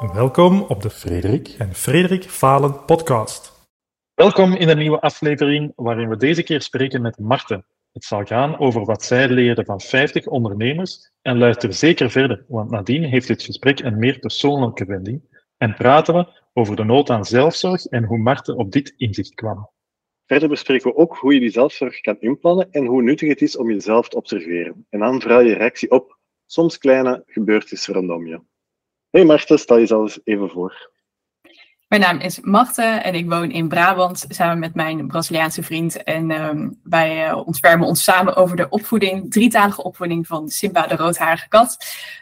Welkom op de Frederik en Frederik Falen podcast. Welkom in een nieuwe aflevering waarin we deze keer spreken met Marten. Het zal gaan over wat zij leerde van 50 ondernemers en luister zeker verder, want nadien heeft dit gesprek een meer persoonlijke wending en praten we over de nood aan zelfzorg en hoe Marten op dit inzicht kwam. Verder bespreken we ook hoe je die zelfzorg kan inplannen en hoe nuttig het is om jezelf te observeren. En dan vooral je reactie op soms kleine gebeurtenissen rondom je. Hey Marten, stel jezelf even voor. Mijn naam is Marte en ik woon in Brabant samen met mijn Braziliaanse vriend. En uh, wij uh, ontfermen ons samen over de opvoeding, drietalige opvoeding van Simba, de roodharige kat.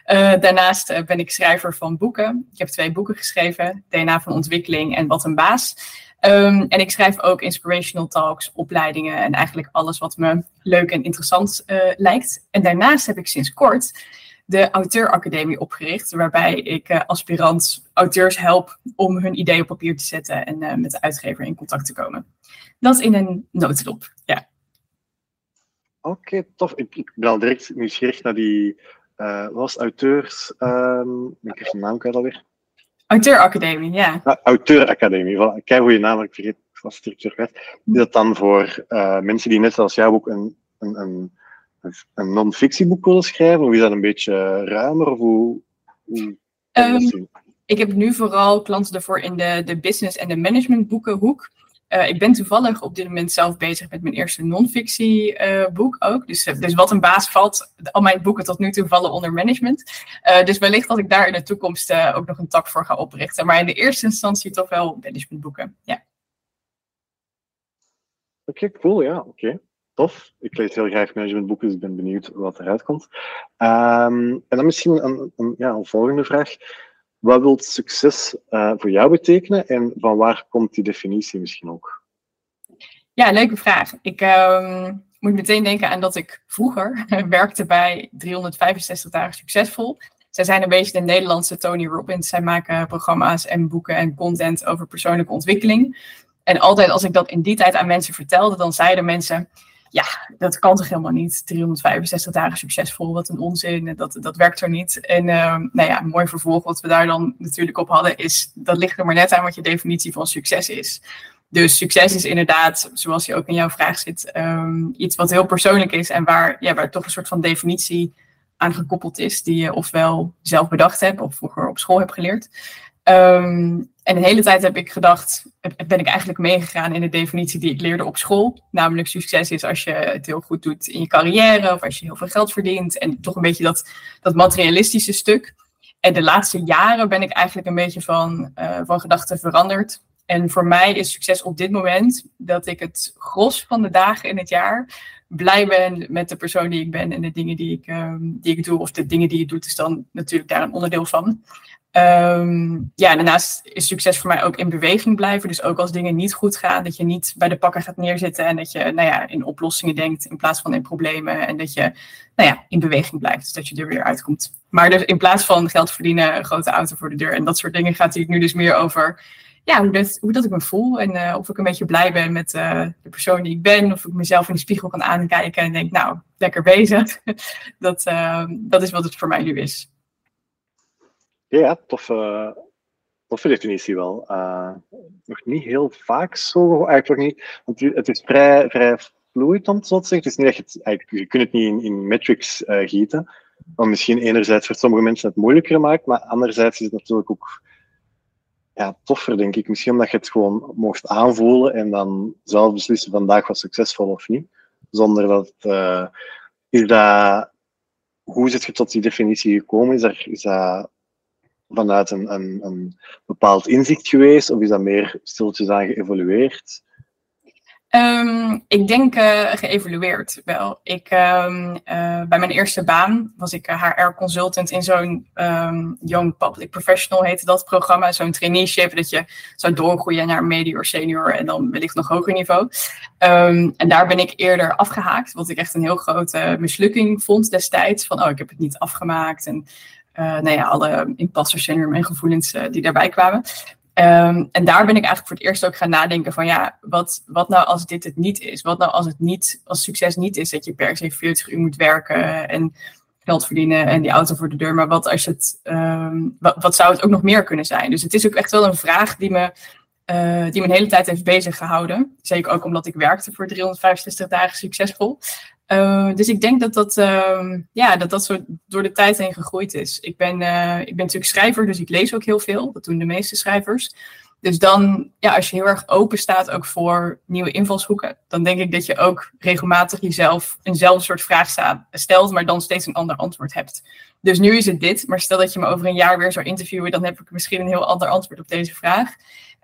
Uh, daarnaast ben ik schrijver van boeken. Ik heb twee boeken geschreven, DNA van ontwikkeling en Wat een baas. Um, en ik schrijf ook inspirational talks, opleidingen en eigenlijk alles wat me leuk en interessant lijkt. En daarnaast heb ik sinds kort de Auteuracademie opgericht, waarbij ik uh, aspirant auteurs help om hun idee op papier te zetten en uh, met de uitgever in contact te komen. Dat in een notendop, ja. Oké, okay, tof. Ik, ik, ben al direct nieuwsgierig naar die, uh, was auteurs, um, ik heb zijn naam kwijt alweer. Auteuracademie, ja. Ah, Auteuracademie, voilà. kijk hoe je naam, ik vergeet, was structuur kwijt. Is dat dan voor mensen die net zoals jou ook een, een, een een non-fictieboek willen schrijven? Of is dat een beetje ruimer? Of hoe, hoe um, ik heb nu vooral klanten ervoor in de, de business- en de managementboekenhoek. Uh, ik ben toevallig op dit moment zelf bezig met mijn eerste non-fictie uh, boek ook. Dus, uh, dus wat een baas valt, al mijn boeken tot nu toe vallen onder management. dus wellicht dat ik daar in de toekomst ook nog een tak voor ga oprichten. Maar in de eerste instantie toch wel managementboeken, ja. Oké, okay, cool, ja, oké. Okay tof. Ik lees heel graag managementboeken, dus ik ben benieuwd wat eruit komt. Um, en dan misschien een, een, ja, een volgende vraag. Wat wil succes uh, voor jou betekenen en van waar komt die definitie misschien ook? Ja, leuke vraag. Ik um, moet meteen denken aan dat ik vroeger werkte bij 365 dagen succesvol. Zij zijn een beetje de Nederlandse Tony Robbins. Zij maken programma's en boeken en content over persoonlijke ontwikkeling. En altijd als ik dat in die tijd aan mensen vertelde, dan zeiden mensen: ja, dat kan toch helemaal niet. 365 dagen succesvol, wat een onzin. Dat, dat werkt er niet. En uh, nou ja, een mooi vervolg wat we daar dan natuurlijk op hadden, is dat ligt er maar net aan wat je definitie van succes is. Dus succes is inderdaad, zoals je ook in jouw vraag zit, um, iets wat heel persoonlijk is en waar, ja, waar toch een soort van definitie aan gekoppeld is, die je ofwel zelf bedacht hebt of vroeger op school hebt geleerd. Um, en de hele tijd heb ik gedacht, ben ik eigenlijk meegegaan in de definitie die ik leerde op school. Namelijk succes is als je het heel goed doet in je carrière of als je heel veel geld verdient. En toch een beetje dat, dat materialistische stuk. En de laatste jaren ben ik eigenlijk een beetje van, uh, van gedachten veranderd. En voor mij is succes op dit moment dat ik het gros van de dagen in het jaar blij ben met de persoon die ik ben en de dingen die ik, um, die ik doe. Of de dingen die je doet is dan natuurlijk daar een onderdeel van. Um, ja, daarnaast is succes voor mij ook in beweging blijven. Dus ook als dingen niet goed gaan, dat je niet bij de pakken gaat neerzitten en dat je nou ja, in oplossingen denkt in plaats van in problemen. En dat je nou ja, in beweging blijft, dus dat je er weer uitkomt. Maar dus in plaats van geld verdienen, een grote auto voor de deur en dat soort dingen gaat het nu dus meer over ja, hoe, dat, hoe dat ik me voel. En uh, of ik een beetje blij ben met uh, de persoon die ik ben. Of ik mezelf in de spiegel kan aankijken en denk, nou, lekker bezig. dat, uh, dat is wat het voor mij nu is. Ja, toffe, toffe definitie wel. Uh, nog niet heel vaak zo, eigenlijk niet. Want het is vrij, vrij fluid, om het zo te zeggen. Het is niet echt, je kunt het niet in, in metrics uh, gieten. Wat misschien enerzijds voor sommige mensen het moeilijker maakt, maar anderzijds is het natuurlijk ook ja, toffer, denk ik. Misschien omdat je het gewoon mocht aanvoelen en dan zelf beslissen vandaag was succesvol of niet. Zonder dat... Uh, is hoe is het tot die definitie gekomen? Is, er, is dat vanuit een, een, een bepaald inzicht geweest? Of is dat meer stiltjes aan geëvolueerd? Um, ik denk uh, geëvolueerd wel. Ik, um, uh, bij mijn eerste baan was ik HR-consultant in zo'n um, Young Public Professional, heette dat programma. Zo'n traineeship, dat je zou doorgroeien naar medior, senior en dan wellicht nog hoger niveau. en daar ben ik eerder afgehaakt, wat ik echt een heel grote mislukking vond destijds. Van, oh, ik heb het niet afgemaakt. En nou ja, alle imposter syndrome en gevoelens uh, die daarbij kwamen. Um, en daar ben ik eigenlijk voor het eerst ook gaan nadenken van ja, wat, wat nou als dit het niet is? Wat nou als het niet, als succes niet is dat je per se 40 uur moet werken en geld verdienen en die auto voor de deur. Maar wat, als het, ehm, wat, wat, zou het ook nog meer kunnen zijn? Dus het is ook echt wel een vraag die me, uh, die me een hele tijd heeft bezig gehouden. Zeker ook omdat ik werkte voor 365 dagen succesvol. Uh, dus ik denk dat dat, uh, ja, dat dat zo door de tijd heen gegroeid is. Ik ben, uh, ik ben natuurlijk schrijver, dus ik lees ook heel veel. Dat doen de meeste schrijvers. Dus dan, ja, als je heel erg open staat ook voor nieuwe invalshoeken, dan denk ik dat je ook regelmatig jezelf eenzelfde soort vraag stelt, maar dan steeds een ander antwoord hebt. Dus nu is het dit, maar stel dat je me over een jaar weer zou interviewen, dan heb ik misschien een heel ander antwoord op deze vraag.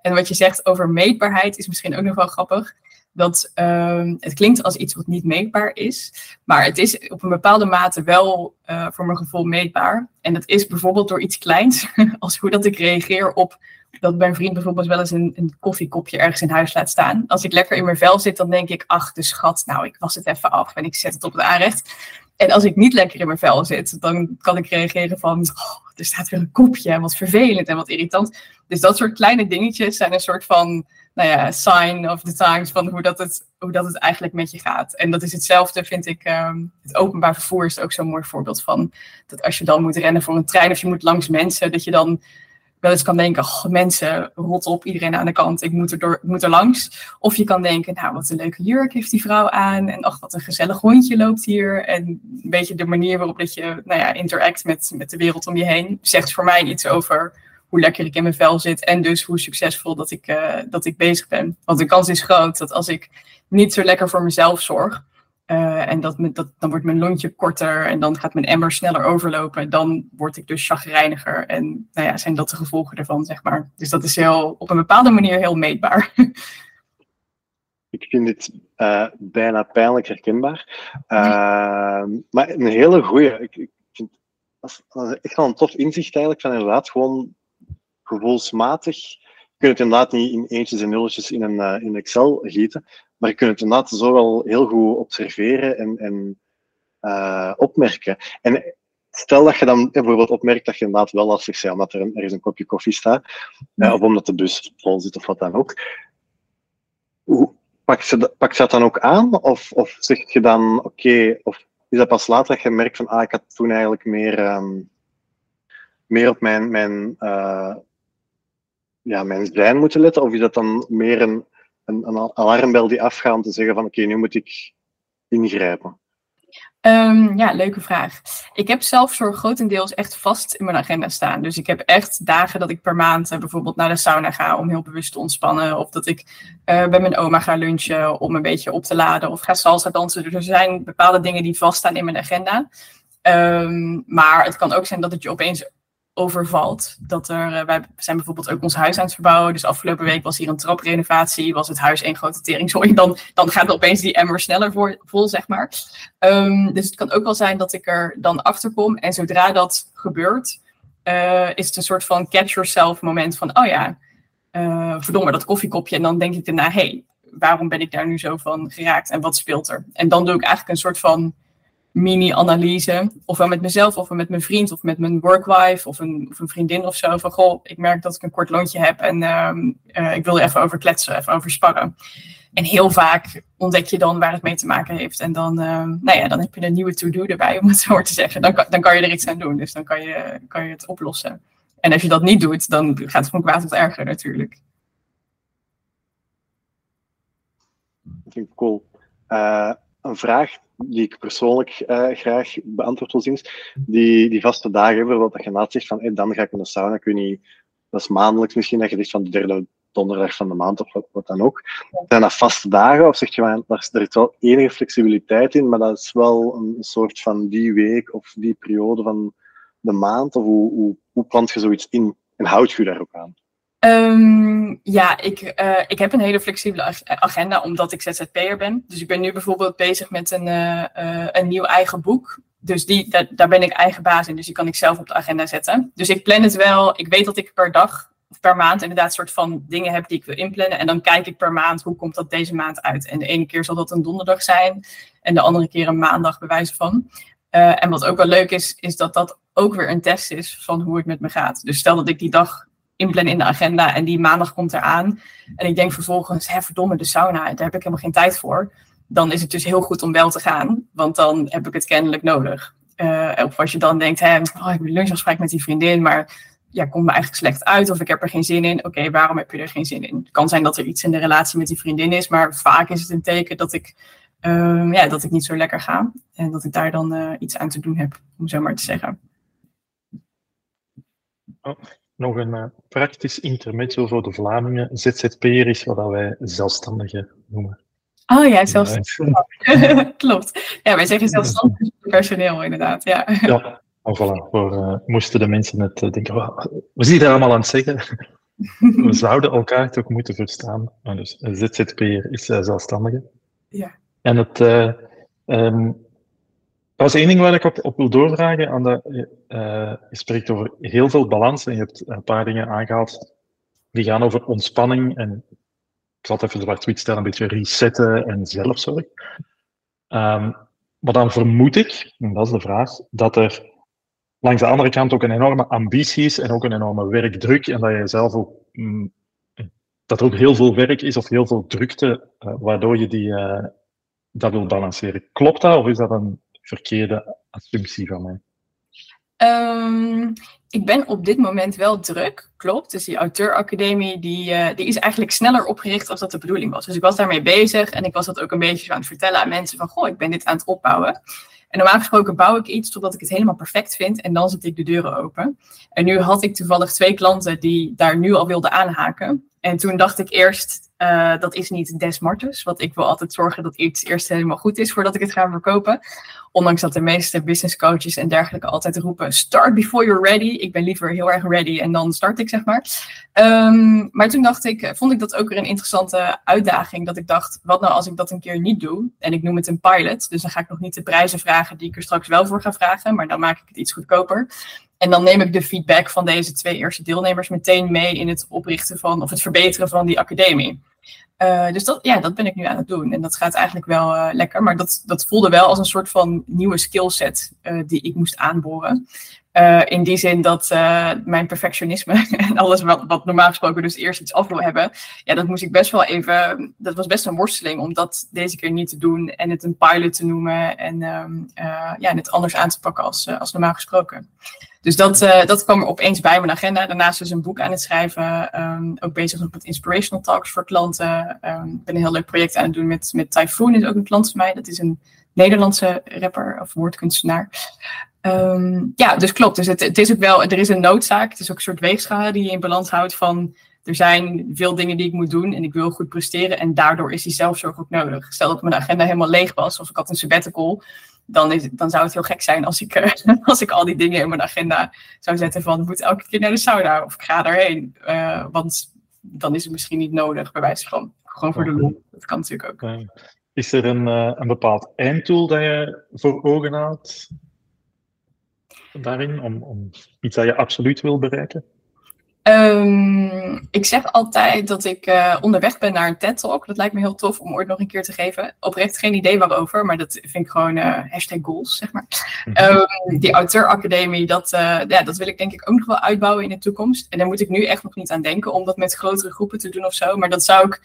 En wat je zegt over meetbaarheid is misschien ook nog wel grappig. Dat uh, het klinkt als iets wat niet meetbaar is, maar het is op een bepaalde mate wel uh, voor mijn gevoel meetbaar. En dat is bijvoorbeeld door iets kleins, als hoe dat ik reageer op dat mijn vriend bijvoorbeeld wel eens een, een, koffiekopje ergens in huis laat staan. Als ik lekker in mijn vel zit, dan denk ik, ach, de schat, nou, ik was het even af en ik zet het op het aanrecht. En als ik niet lekker in mijn vel zit, dan kan ik reageren van, oh, er staat weer een kopje en wat vervelend en wat irritant. Dus dat soort kleine dingetjes zijn een soort van, nou ja, sign of the times van hoe dat het, hoe dat het eigenlijk met je gaat. En dat is hetzelfde, vind ik, um, het openbaar vervoer is ook zo'n mooi voorbeeld van. Dat als je dan moet rennen voor een trein of je moet langs mensen, dat je dan wel eens kan denken, oh, mensen, rot op, iedereen aan de kant, ik moet er, door, ik moet er langs. Of je kan denken, nou, wat een leuke jurk heeft die vrouw aan. En ach, wat een gezellig hondje loopt hier. En een beetje de manier waarop dat je nou ja, interact met, met de wereld om je heen, zegt voor mij iets over hoe lekker ik in mijn vel zit. En dus hoe succesvol dat ik, uh, dat ik bezig ben. Want de kans is groot dat als ik niet zo lekker voor mezelf zorg, uh, en dat, dat, dan wordt mijn lontje korter en dan gaat mijn emmer sneller overlopen. Dan word ik dus chagrijniger. En nou ja, zijn dat de gevolgen ervan, zeg maar. Dus dat is heel, op een bepaalde manier heel meetbaar. Ik vind dit uh, bijna pijnlijk herkenbaar. Uh, maar een hele goeie. Ik, ik vind dat is echt wel een tof inzicht eigenlijk van inderdaad gewoon gevoelsmatig. Je kunt het inderdaad niet in eentjes en nulletjes in een in Excel gieten. Maar je kunt het inderdaad zo wel heel goed observeren en, en uh, opmerken. En stel dat je dan bijvoorbeeld opmerkt dat je inderdaad wel lastig bent omdat er een, ergens een kopje koffie staat, uh, of omdat de bus vol zit of wat dan ook. Hoe, pak, je, pak dat dan ook aan? Of, of zeg je dan, oké, okay, of is dat pas later dat je merkt van, ah, ik had toen eigenlijk meer, um, meer op mijn, mijn, uh, ja, mijn zijn moeten letten? Of is dat dan meer een, een, een alarmbel die afgaat om te zeggen van oké, nu moet ik ingrijpen? Um, ja, leuke vraag. Ik heb zelfzorg grotendeels echt vast in mijn agenda staan. Dus ik heb echt dagen dat ik per maand uh, bijvoorbeeld naar de sauna ga om heel bewust te ontspannen. Of dat ik uh, bij mijn oma ga lunchen om een beetje op te laden. Of ga salsa dansen. Dus er zijn bepaalde dingen die vaststaan in mijn agenda. Um, maar het kan ook zijn dat het je opeens overvalt. Dat er, uh, wij zijn bijvoorbeeld ook ons huis aan het verbouwen. Dus afgelopen week was hier een traprenovatie, was het huis één grote teringzooi. Dan, dan gaat opeens die emmer sneller voor, vol, zeg maar. Um, dus het kan ook wel zijn dat ik er dan achter kom. En zodra dat gebeurt, uh, is het een soort van catch yourself moment van, oh ja, uh, verdomme, dat koffiekopje. En dan denk ik daarna, hey, waarom ben ik daar nu zo van geraakt en wat speelt er? En dan doe ik eigenlijk een soort van mini-analyse. Ofwel met mezelf, of met mijn vriend, of met mijn workwife, of een, of een vriendin of zo. Van goh, ik merk dat ik een kort lontje heb en uh, uh, ik wil er even over kletsen, even over sparren. En heel vaak ontdek je dan waar het mee te maken heeft. En dan, uh, nou ja, dan heb je een nieuwe to-do erbij, om het zo maar te zeggen. Dan kan, dan kan je er iets aan doen. Dus dan kan je, kan je het oplossen. En als je dat niet doet, dan gaat het van kwaad tot erger natuurlijk. Cool. Uh, een vraag die ik persoonlijk uh, graag beantwoord wil zien, die, die vaste dagen, bijvoorbeeld dat je na zegt van dan ga ik naar de sauna, weet niet, dat is maandelijks misschien, dat je zegt van de derde donderdag van de maand of wat, wat dan ook. Zijn dat vaste dagen of zeg je van, er is wel enige flexibiliteit in, maar dat is wel een soort van die week of die periode van de maand, of hoe, hoe, hoe plant je zoiets in en houd je daar ook aan? Um, ja, ik, uh, ik heb een hele flexibele agenda omdat ik ZZP'er ben. Dus ik ben nu bijvoorbeeld bezig met een, uh, een nieuw eigen boek. Dus die, daar, daar ben ik eigen baas in, dus die kan ik zelf op de agenda zetten. Dus ik plan het wel. Ik weet dat ik per dag of per maand inderdaad soort van dingen heb die ik wil inplannen. En dan kijk ik per maand hoe komt dat deze maand uit. En de ene keer zal dat een donderdag zijn en de andere keer een maandag bij wijze van. en wat ook wel leuk is, is dat dat ook weer een test is van hoe het met me gaat. Dus stel dat ik die dag inplannen in de agenda en die maandag komt eraan. En ik denk vervolgens, hè, verdomme, de sauna, daar heb ik helemaal geen tijd voor. Dan is het dus heel goed om wel te gaan, want dan heb ik het kennelijk nodig. of als je dan denkt, hè, oh, ik heb een lunchafspraak met die vriendin, maar ja, komt me eigenlijk slecht uit of ik heb er geen zin in. Oké, waarom heb je er geen zin in? Het kan zijn dat er iets in de relatie met die vriendin is, maar vaak is het een teken dat ik, ehm, ja, dat ik niet zo lekker ga en dat ik daar dan uh, iets aan te doen heb, om zo maar te zeggen. Oh, nog een uh, praktisch intermezzo voor de Vlamingen. ZZP'er is wat wij zelfstandigen noemen. Oh ja, zelfstandig. Klopt. Ja, wij zeggen zelfstandig personeel inderdaad. Ja. ja. Oh, voilà. Voor, uh, moesten de mensen het uh, denken, we zien daar allemaal aan het zeggen. we zouden elkaar toch moeten verstaan. Maar dus ZZP'er is uh, zelfstandige. Ja. En het, um, dat was één ding waar ik op, wil doorvragen. Aan de, je spreekt over heel veel balans en je hebt een paar dingen aangehaald die gaan over ontspanning en ik zal het even zwart wit stellen, een beetje resetten en zelfzorg. Um, maar dan vermoed ik, en dat is de vraag, dat er langs de andere kant ook een enorme ambitie is en ook een enorme werkdruk. En dat je zelf ook, mm, dat er ook heel veel werk is of heel veel drukte, uh, waardoor je die, uh, dat wil balanceren. Klopt dat of is dat een verkeerde assumptie van mij? Um, ik ben op dit moment wel druk, klopt. Dus die auteuracademie die, uh, die is eigenlijk sneller opgericht als dat de bedoeling was. Dus ik was daarmee bezig en ik was dat ook een beetje aan het vertellen aan mensen van, goh, ik ben dit aan het opbouwen. En normaal gesproken bouw ik iets totdat ik het helemaal perfect vind en dan zet ik de deuren open. En nu had ik toevallig twee klanten die daar nu al wilden aanhaken. En toen dacht ik eerst, uh, dat is niet des martes, want ik wil altijd zorgen dat iets eerst helemaal goed is voordat ik het ga verkopen. Ondanks dat de meeste business coaches en dergelijke altijd roepen, start before you're ready. Ik ben liever heel erg ready en dan start ik, zeg maar. Um, maar toen dacht ik, vond ik dat ook weer een interessante uitdaging. Dat ik dacht, wat nou als ik dat een keer niet doe? En ik noem het een pilot, dus dan ga ik nog niet de prijzen vragen die ik er straks wel voor ga vragen, maar dan maak ik het iets goedkoper. En dan neem ik de feedback van deze twee eerste deelnemers meteen mee in het oprichten van, of het verbeteren van die academie. Uh, dus dat, ja, dat ben ik nu aan het doen. En dat gaat eigenlijk wel uh, lekker. Maar dat, dat voelde wel als een soort van nieuwe skillset uh, die ik moest aanboren. in die zin dat mijn perfectionisme en alles wat, wat normaal gesproken dus eerst iets af wil hebben. Ja, dat moest ik best wel even. Dat was best een worsteling om dat deze keer niet te doen. En het een pilot te noemen. En, ehm, ja, het anders aan te pakken als, als normaal gesproken. Dus dat, uh, dat kwam er opeens bij mijn agenda. Daarnaast is een boek aan het schrijven. Um, ook bezig met inspirational talks voor klanten. Um, ik ben een heel leuk project aan het doen met, met Typhoon. is ook een klant van mij. Dat is een Nederlandse rapper of woordkunstenaar. Um, ja, dus klopt. Dus het, het, is ook wel, er is een noodzaak. Het is ook een soort weegschaal die je in balans houdt van... Er zijn veel dingen die ik moet doen en ik wil goed presteren. En daardoor is die zelfzorg ook nodig. Stel dat mijn agenda helemaal leeg was of ik had een sabbatical dan, is, dan zou het heel gek zijn als ik, uh, als ik al die dingen in mijn agenda zou zetten van moet elke keer naar de sauna of ik ga daarheen. Uh, want dan is het misschien niet nodig, bij wijze van. Gewoon voor de lol. Dat kan natuurlijk ook. Is er een, uh, een bepaald einddoel dat je voor ogen houdt daarin, om, om iets dat je absoluut wil bereiken? Um, ik zeg altijd dat ik uh, onderweg ben naar een TED-talk. Dat lijkt me heel tof om ooit nog een keer te geven. Oprecht geen idee waarover, maar dat vind ik gewoon uh, hashtag goals, zeg maar. Um, die auteuracademie, dat, uh, ja, dat wil ik denk ik ook nog wel uitbouwen in de toekomst. En daar moet ik nu echt nog niet aan denken om dat met grotere groepen te doen of zo. Maar dat zou ik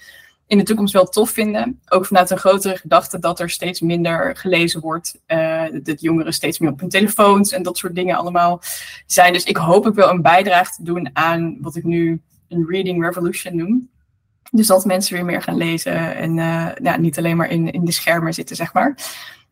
in de toekomst wel tof vinden. Ook vanuit een grotere gedachte dat er steeds minder gelezen wordt. Uh, dat jongeren steeds meer op hun telefoons en dat soort dingen allemaal zijn. Dus ik hoop ook wel een bijdrage te doen aan wat ik nu een reading revolution noem. Dus dat mensen weer meer gaan lezen en uh, ja, niet alleen maar in, in de schermen zitten, zeg maar.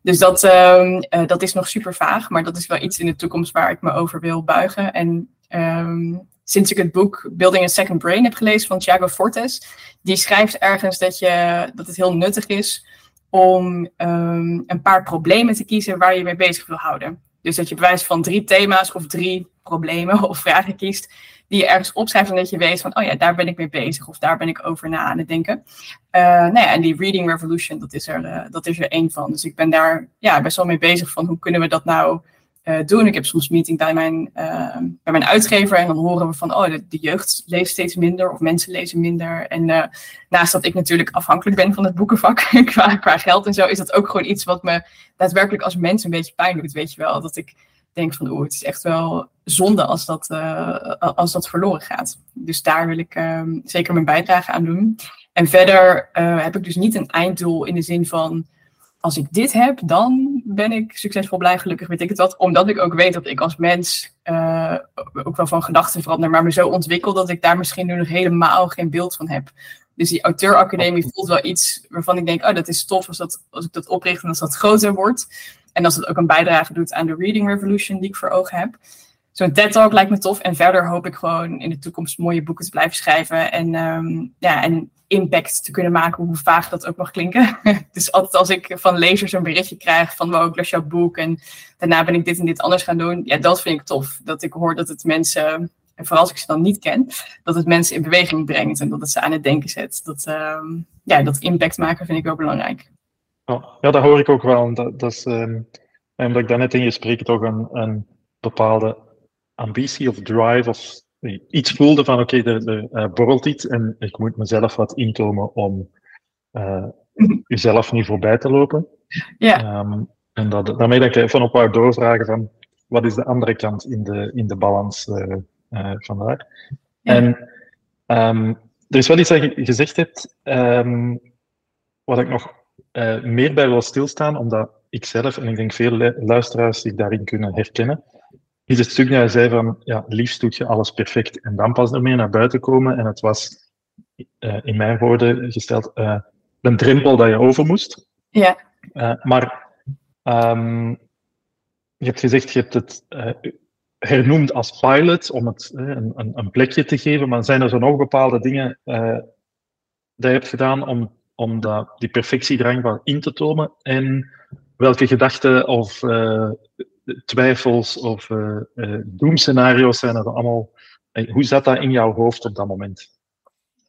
Dus dat, uh, uh, dat is nog super vaag, maar dat is wel iets in de toekomst waar ik me over wil buigen. En um, sinds ik het boek Building a Second Brain heb gelezen van Thiago Fortes, die schrijft ergens dat, je, dat het heel nuttig is om um, een paar problemen te kiezen waar je mee bezig wil houden. Dus dat je bewijs van drie thema's of drie problemen of vragen kiest die je ergens opschrijft en dat je weet van, oh ja, daar ben ik mee bezig of daar ben ik over na aan het denken. Uh, nou ja, en die Reading Revolution, dat is er, uh, dat is er één van. Dus ik ben daar ja, best wel mee bezig van hoe kunnen we dat nou uh, doen. Ik heb soms meeting bij mijn, uh, bij mijn uitgever en dan horen we van, oh, de, jeugd leest steeds minder of mensen lezen minder. En uh, naast dat ik natuurlijk afhankelijk ben van het boekenvak qua, qua geld en zo, is dat ook gewoon iets wat me daadwerkelijk als mens een beetje pijn doet, weet je wel. Dat ik denk van, oeh, het is echt wel zonde als dat, als dat verloren gaat. Dus daar wil ik ehm, zeker mijn bijdrage aan doen. En verder heb ik dus niet een einddoel in de zin van als ik dit heb, dan ben ik succesvol, blij, gelukkig, weet ik het wat. Omdat ik ook weet dat ik als mens uh, ook wel van gedachten verander, maar me zo ontwikkel dat ik daar misschien nu nog helemaal geen beeld van heb. Dus die auteuracademie voelt wel iets waarvan ik denk, oh, dat is tof als, dat, als ik dat opricht en als dat groter wordt. En als het ook een bijdrage doet aan de reading revolution die ik voor ogen heb. Zo'n TED-talk lijkt me tof. En verder hoop ik gewoon in de toekomst mooie boeken te blijven schrijven. En, um, ja, en impact te kunnen maken, hoe vaag dat ook mag klinken. dus altijd als ik van lezers een berichtje krijg van, wow, ik las jouw boek en daarna ben ik dit en dit anders gaan doen. Ja, dat vind ik tof. Dat ik hoor dat het mensen, en vooral als ik ze dan niet ken, dat het mensen in beweging brengt en dat het ze aan het denken zet. Dat, um, ja, dat impact maken vind ik wel belangrijk. Ja, dat hoor ik ook wel. Dat, dat is, um, omdat ik daarnet in je spreken toch een, een bepaalde ambitie of drive of iets voelde van oké, okay, er, er uh, borrelt iets en ik moet mezelf wat intomen om uh, jezelf niet voorbij te lopen. Ja. Um, en dat, daarmee dat ik even op wou doorvragen van wat is de andere kant in de, in de balans uh, uh, vandaar. Ja. En um, er is wel iets dat je gezegd hebt, um, wat ik nog meer bij wil stilstaan, omdat ik zelf en ik denk veel luisteraars zich daarin kunnen herkennen is het stuk dat hij zei van, ja, liefst doe je alles perfect en dan pas ermee naar buiten komen. En het was, uh, in mijn woorden gesteld, uh, een drempel dat je over moest. Ja. Uh, maar um, je hebt gezegd, je hebt het hernoemd als pilot om het een, een, een, plekje te geven, maar zijn er zo nog bepaalde dingen dat je hebt gedaan om, om dat, die perfectiedrang van in te tomen? En welke gedachten of twijfels of uh, doemscenario's zijn er allemaal. Hoe zat dat in jouw hoofd op dat moment?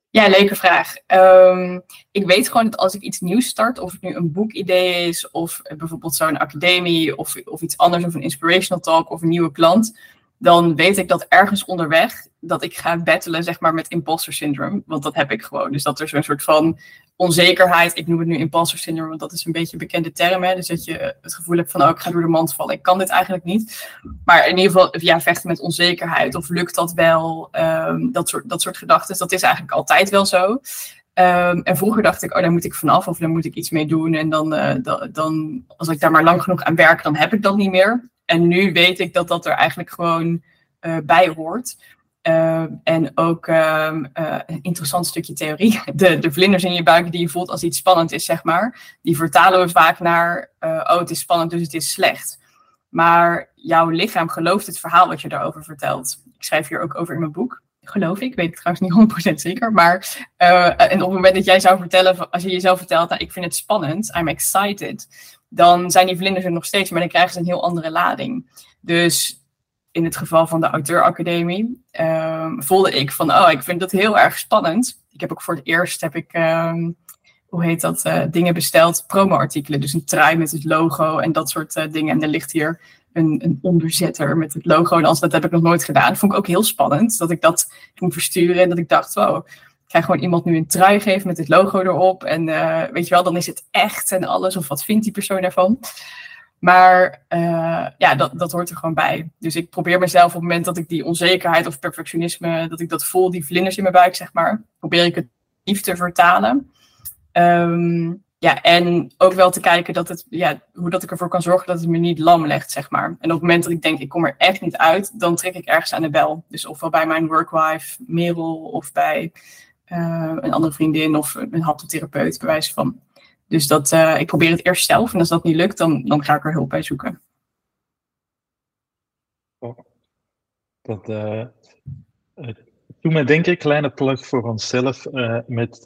Ja, leuke vraag. Um, ik weet gewoon dat als ik iets nieuws start, of het nu een boekidee is, of bijvoorbeeld zo'n academie, of, of iets anders, of een inspirational talk, of een nieuwe klant, dan weet ik dat ergens onderweg dat ik ga battelen zeg maar, met imposter syndrome. Want dat heb ik gewoon. Dus dat er zo'n soort van onzekerheid, ik noem het nu imposter syndrome, want dat is een beetje een bekende term. Hè? Dus dat je het gevoel hebt van, oh, ik ga door de mand vallen. Ik kan dit eigenlijk niet. Maar in ieder geval, ja, vechten met onzekerheid. Of lukt dat wel? Um, dat, soort, dat soort gedachten. Dat is eigenlijk altijd wel zo. Um, en vroeger dacht ik, oh, daar moet ik vanaf of daar moet ik iets mee doen. En dan, dan, dan, als ik daar maar lang genoeg aan werk, dan heb ik dat niet meer. En nu weet ik dat dat er eigenlijk gewoon uh, bij hoort. Uh, en ook uh, uh, een interessant stukje theorie. De, de vlinders in je buik die je voelt als iets spannend is, zeg maar. Die vertalen we vaak naar, oh het is spannend, dus het is slecht. Maar jouw lichaam gelooft het verhaal wat je daarover vertelt. Ik schrijf hier ook over in mijn boek. Geloof ik, weet ik trouwens niet 100% zeker. Maar en op het moment dat jij zou vertellen, als je jezelf vertelt, nou, ik vind het spannend, I'm excited dan zijn die vlinders er nog steeds, maar dan krijgen ze een heel andere lading. Dus in het geval van de auteuracademie um, voelde ik van, oh, ik vind dat heel erg spannend. Ik heb ook voor het eerst, heb ik, um, hoe heet dat, uh, dingen besteld, promo-artikelen. Dus een trui met het logo en dat soort uh, dingen. En er ligt hier een, een onderzetter met het logo. En als dat heb ik nog nooit gedaan. Vond ik ook heel spannend, dat ik dat ging versturen en dat ik dacht, wow, gewoon iemand nu een trui geven met het logo erop. En uh, weet je wel, dan is het echt en alles. Of wat vindt die persoon daarvan? Maar uh, ja, dat, dat hoort er gewoon bij. Dus ik probeer mezelf op het moment dat ik die onzekerheid of perfectionisme, dat ik dat voel, die vlinders in mijn buik, zeg maar, probeer ik het lief te vertalen. Um, ja, en ook wel te kijken dat het, ja, hoe dat ik ervoor kan zorgen dat het me niet lam legt, zeg maar. En op het moment dat ik denk, ik kom er echt niet uit, dan trek ik ergens aan de bel. Dus ofwel bij mijn workwife, Merel, of bij uh, een andere vriendin of een haptotherapeut, bij wijze van. Dus dat, uh, ik probeer het eerst zelf en als dat niet lukt, dan, dan ga ik er hulp bij zoeken. Oh, dat uh, doet mij denken, kleine plug voor onszelf, met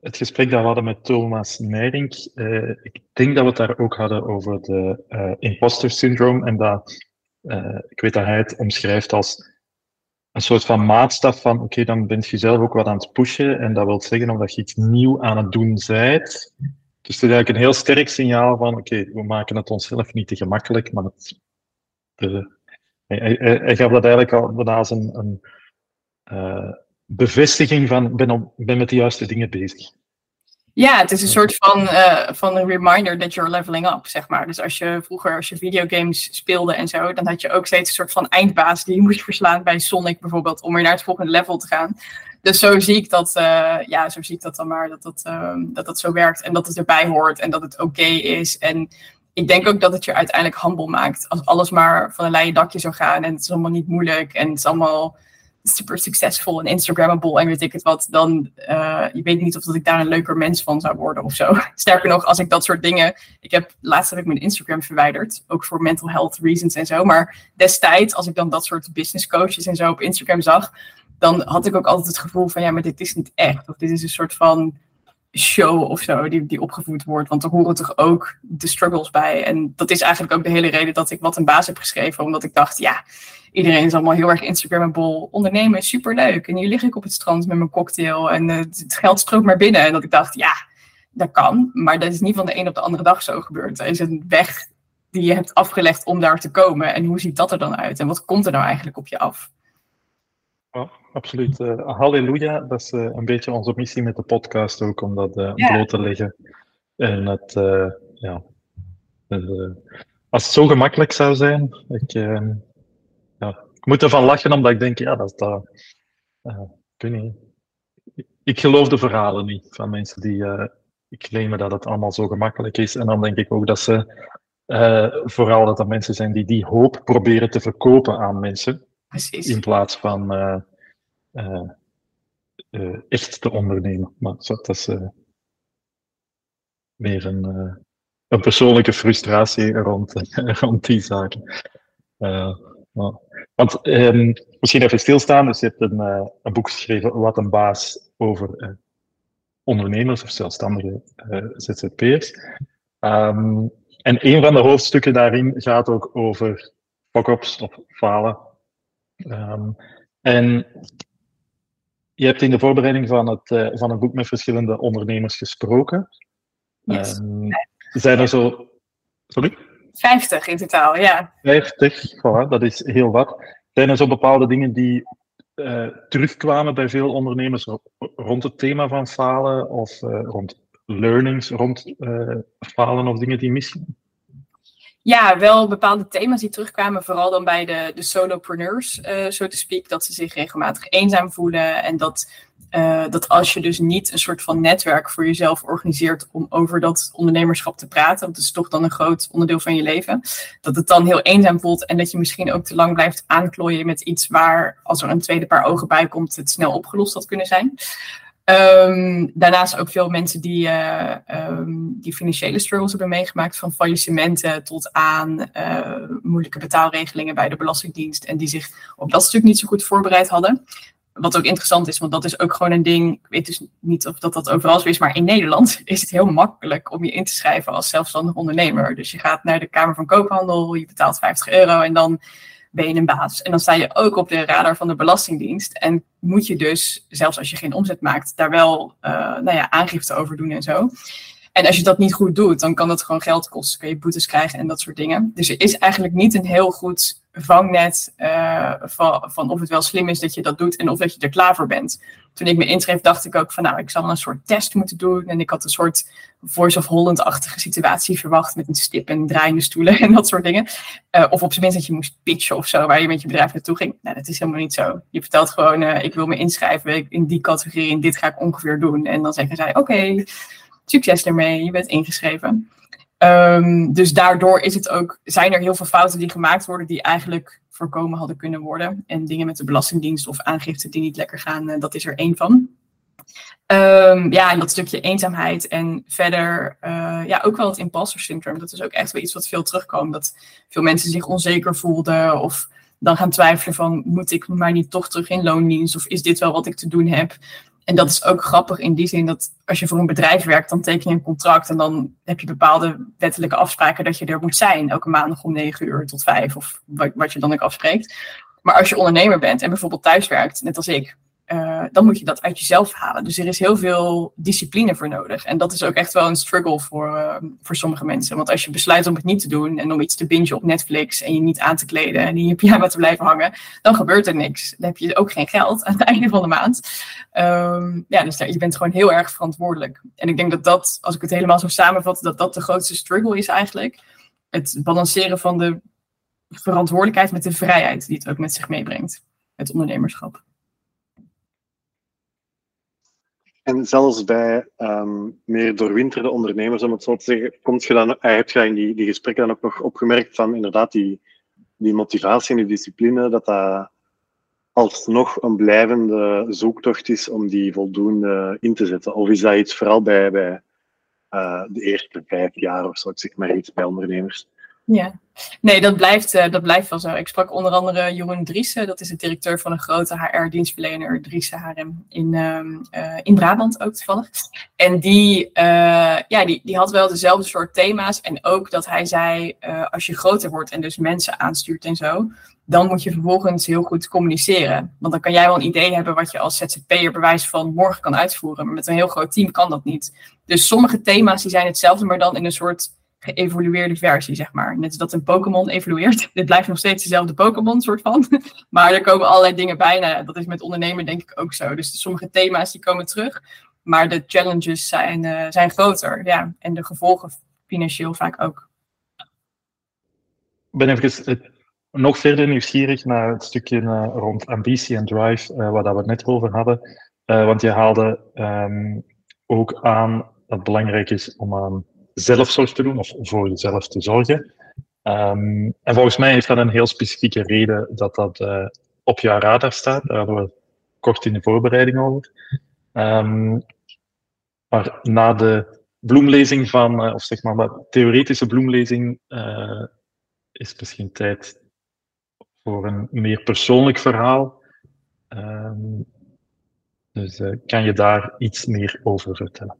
het gesprek dat we hadden met Thomas Meirink. ik denk dat we het daar ook hadden over de imposter syndroom en dat, ik weet dat hij het omschrijft als een soort van maatstaf van, oké, dan bent je zelf ook wat aan het pushen. En dat wil zeggen omdat je iets nieuw aan het doen bent. Dus het is eigenlijk een heel sterk signaal van, oké, we maken het onszelf niet te gemakkelijk, maar het, de, hij, hij, gaf dat eigenlijk al als een, een uh, bevestiging van, ben, op, ben met de juiste dingen bezig. Ja, het is een soort van, uh, van een reminder that you're leveling up, zeg maar. Dus als je vroeger, als je videogames speelde en zo, dan had je ook steeds een soort van eindbaas die je moest verslaan bij Sonic bijvoorbeeld, om weer naar het volgende level te gaan. Dus zo zie ik dat, uh, ja, zo zie ik dat dan maar, dat dat, uh, dat dat zo werkt en dat het erbij hoort en dat het oké is. En ik denk ook dat het je uiteindelijk humble maakt. Als alles maar van een leien dakje zou gaan en het is allemaal niet moeilijk en het is allemaal super succesvol en Instagrammable en weet ik het wat, dan uh, je weet niet of dat ik daar een leuker mens van zou worden of zo. Sterker nog, als ik dat soort dingen. Ik heb laatst heb ik mijn Instagram verwijderd, ook voor mental health reasons en zo. Maar destijds, als ik dan dat soort business coaches en zo op Instagram zag, dan had ik ook altijd het gevoel van ja, maar dit is niet echt. Of dit is een soort van show of zo die, die opgevoed wordt. Want er horen toch ook de struggles bij. En dat is eigenlijk ook de hele reden dat ik wat een baas heb geschreven. Omdat ik dacht, ja, iedereen is allemaal heel erg Instagrammable. Ondernemen is superleuk. En hier lig ik op het strand met mijn cocktail en uh, het geld stroomt maar binnen. En dat ik dacht, ja, dat kan. Maar dat is niet van de een op de andere dag zo gebeurd. Er is een weg die je hebt afgelegd om daar te komen. En hoe ziet dat er dan uit? En wat komt er nou eigenlijk op je af? Absoluut. Uh, halleluja, dat is uh, een beetje onze missie met de podcast ook, om dat uh, bloot te leggen. En het, ja, als het zo gemakkelijk zou zijn, ik, ja, ik moet ervan lachen, omdat ik denk, ja, dat is dat. ik weet niet. Ik geloof de verhalen niet van mensen die claimen dat het allemaal zo gemakkelijk is. En dan denk ik ook dat ze, vooral dat er mensen zijn die die hoop proberen te verkopen aan mensen. Precies. In plaats van uh, uh, uh, echt te ondernemen. Maar dat is meer een, een persoonlijke frustratie rond, rond die zaken. want um, misschien even stilstaan. Dus je hebt een, een boek geschreven, Wat een baas, over ondernemers of zelfstandige ZZP'ers. Um, en een van de hoofdstukken daarin gaat ook over fuck-ups of falen Um, en je hebt in de voorbereiding van het, uh, van het boek met verschillende ondernemers gesproken. Yes. Um, zijn er zo. Sorry? 50 in totaal, ja. 50, voilà, dat is heel wat. Zijn er zo bepaalde dingen die uh, terugkwamen bij veel ondernemers rond het thema van falen of uh, rond learnings rond falen of dingen die misgaan? Ja, wel bepaalde thema's die terugkwamen, vooral dan bij de, de solopreneurs, zo te speak, dat ze zich regelmatig eenzaam voelen en dat, uh, dat als je dus niet een soort van netwerk voor jezelf organiseert om over dat ondernemerschap te praten, want dat is toch dan een groot onderdeel van je leven, dat het dan heel eenzaam voelt en dat je misschien ook te lang blijft aanklooien met iets waar, als er een tweede paar ogen bij komt, het snel opgelost had kunnen zijn. Um, daarnaast ook veel mensen die, uh, um, die financiële struggles hebben meegemaakt, van faillissementen tot aan uh, moeilijke betaalregelingen bij de Belastingdienst en die zich op dat stuk niet zo goed voorbereid hadden. Wat ook interessant is, want dat is ook gewoon een ding. Ik weet dus niet of dat, dat overal zo is, maar in Nederland is het heel makkelijk om je in te schrijven als zelfstandig ondernemer. Dus je gaat naar de Kamer van Koophandel, je betaalt 50 euro en dan ben je een. En dan sta je ook op de radar van de Belastingdienst. En moet je dus, zelfs als je geen omzet maakt, daar wel uh, nou ja, aangifte over doen en zo. En als je dat niet goed doet, dan kan dat gewoon geld kosten. Kun je boetes krijgen en dat soort dingen. Dus er is eigenlijk niet een heel goed vangnet uh, van, van of het wel slim is dat je dat doet en of dat je er klaar voor bent. Toen ik me inschreef, dacht ik ook van nou, ik zal een soort test moeten doen. En ik had een soort Voice of Holland-achtige situatie verwacht met een stip en draaiende stoelen en dat soort dingen. Uh, of op zijn minst dat je moest pitchen of zo, waar je met je bedrijf naartoe ging. Nou, dat is helemaal niet zo. Je vertelt gewoon, uh, ik wil me inschrijven in die categorie en dit ga ik ongeveer doen. En dan zeggen zij, oké, succes ermee, je bent ingeschreven. Um, dus daardoor is het ook, zijn er heel veel fouten die gemaakt worden die eigenlijk voorkomen hadden kunnen worden. En dingen met de Belastingdienst of aangifte die niet lekker gaan, uh, dat is er één van. Um, ja, en dat stukje eenzaamheid en verder uh, ja, ook wel het imposter syndrome. Dat is ook echt wel iets wat veel terugkomt. Dat veel mensen zich onzeker voelden of dan gaan twijfelen van moet ik maar niet toch terug in loondienst of is dit wel wat ik te doen heb. En dat is ook grappig in die zin dat als je voor een bedrijf werkt, dan teken je een contract en dan heb je bepaalde wettelijke afspraken dat je er moet zijn. Elke maandag om negen uur tot vijf of wat, wat je dan ook afspreekt. Maar als je ondernemer bent en bijvoorbeeld thuis werkt, net als ik, uh, dan moet je dat uit jezelf halen. Dus er is heel veel discipline voor nodig. En dat is ook echt wel een struggle voor, uh, voor sommige mensen. Want als je besluit om het niet te doen en om iets te bingen op Netflix en je niet aan te kleden en in je pyjama te blijven hangen, dan gebeurt er niks. Dan heb je ook geen geld aan het einde van de maand. Um, ja, dus je bent gewoon heel erg verantwoordelijk. En ik denk dat dat, als ik het helemaal zo samenvat, dat dat de grootste struggle is eigenlijk. Het balanceren van de verantwoordelijkheid met de vrijheid die het ook met zich meebrengt. Het ondernemerschap. En zelfs bij um, meer doorwinterde ondernemers, om het zo te zeggen, komt je dan, eh, heb je in die, die gesprekken dan ook nog opgemerkt van inderdaad die, die motivatie en die discipline, dat dat alsnog een blijvende zoektocht is om die voldoende in te zetten? Of is dat iets vooral bij, bij uh, de eerste vijf jaar of zo, ik zeg maar iets bij ondernemers? Ja, nee, dat blijft, uh, dat blijft wel zo. Ik sprak onder andere Jeroen Driessen, dat is de directeur van een grote HR-dienstverlener, Driessen HRM, in, uh, in Brabant ook toevallig. En die, uh, ja, die, die had wel dezelfde soort thema's. En ook dat hij zei, als je groter wordt en dus mensen aanstuurt en zo, dan moet je vervolgens heel goed communiceren. Want dan kan jij wel een idee hebben wat je als ZZP'er bewijs van morgen kan uitvoeren. Maar met een heel groot team kan dat niet. Dus sommige thema's die zijn hetzelfde, maar dan in een soort geëvolueerde versie, zeg maar. Net als dat een Pokémon evolueert. Dit blijft nog steeds dezelfde Pokémon, soort van. Maar er komen allerlei dingen bij. Nou, dat is met ondernemen denk ik ook zo. Dus sommige thema's die komen terug. Maar de challenges zijn, uh, zijn groter. Ja. En de gevolgen financieel vaak ook. Ik ben even nog verder nieuwsgierig naar het stukje uh, rond ambitie en drive, uh, waar dat we het net over hadden. want je haalde um, ook aan dat het belangrijk is om aan zelfzorg te doen of voor jezelf te zorgen. Um, en volgens mij heeft dat een heel specifieke reden dat dat uh, op jouw radar staat. Daar hadden we kort in de voorbereiding over. Um, maar na de bloemlezing van, uh, of zeg maar, de theoretische bloemlezing, uh, is misschien tijd voor een meer persoonlijk verhaal. Um, dus kan je daar iets meer over vertellen?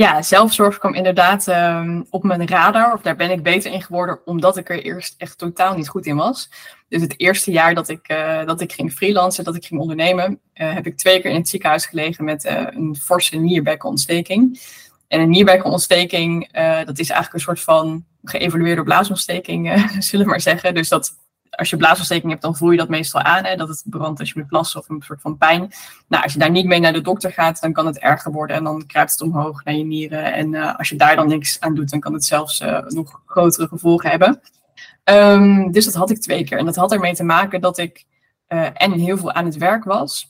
Ja, zelfzorg kwam inderdaad um, op mijn radar, of daar ben ik beter in geworden, omdat ik er eerst echt totaal niet goed in was. Dus het eerste jaar dat ik, uh, dat ik ging freelancen, dat ik ging ondernemen, uh, heb ik twee keer in het ziekenhuis gelegen met uh, een forse nierbekkenontsteking. En een nierbekkenontsteking, dat is eigenlijk een soort van geëvolueerde blaasontsteking, zullen we maar zeggen. Dus dat als je blaasontsteking hebt, dan voel je dat meestal aan. Hè, dat het brandt als je moet plassen of een soort van pijn. Nou, als je daar niet mee naar de dokter gaat, dan kan het erger worden. En dan kruipt het omhoog naar je nieren. En uh, als je daar dan niks aan doet, dan kan het zelfs uh, nog grotere gevolgen hebben. Um, dus dat had ik twee keer. En dat had ermee te maken dat ik uh, en heel veel aan het werk was.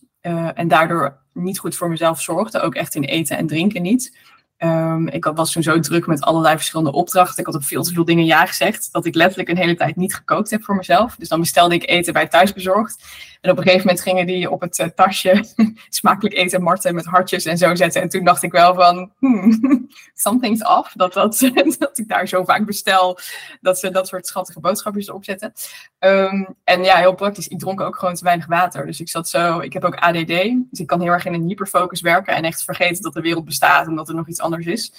en daardoor niet goed voor mezelf zorgde. Ook echt in eten en drinken niet. Um, ik was toen zo druk met allerlei verschillende opdrachten. Ik had op veel te veel dingen ja gezegd. Dat ik letterlijk een hele tijd niet gekookt heb voor mezelf. Dus dan bestelde ik eten bij thuisbezorgd. En op een gegeven moment gingen die op het uh, tasje smakelijk eten Marten met hartjes en zo zetten. En toen dacht ik wel van, hmm, something's off. Dat, dat, dat ik daar zo vaak bestel dat ze dat soort schattige boodschapjes opzetten. Um, en ja, heel praktisch. Ik dronk ook gewoon te weinig water. Dus ik zat zo, ik heb ook ADD. Dus ik kan heel erg in een hyperfocus werken. En echt vergeten dat de wereld bestaat en dat er nog iets anders is.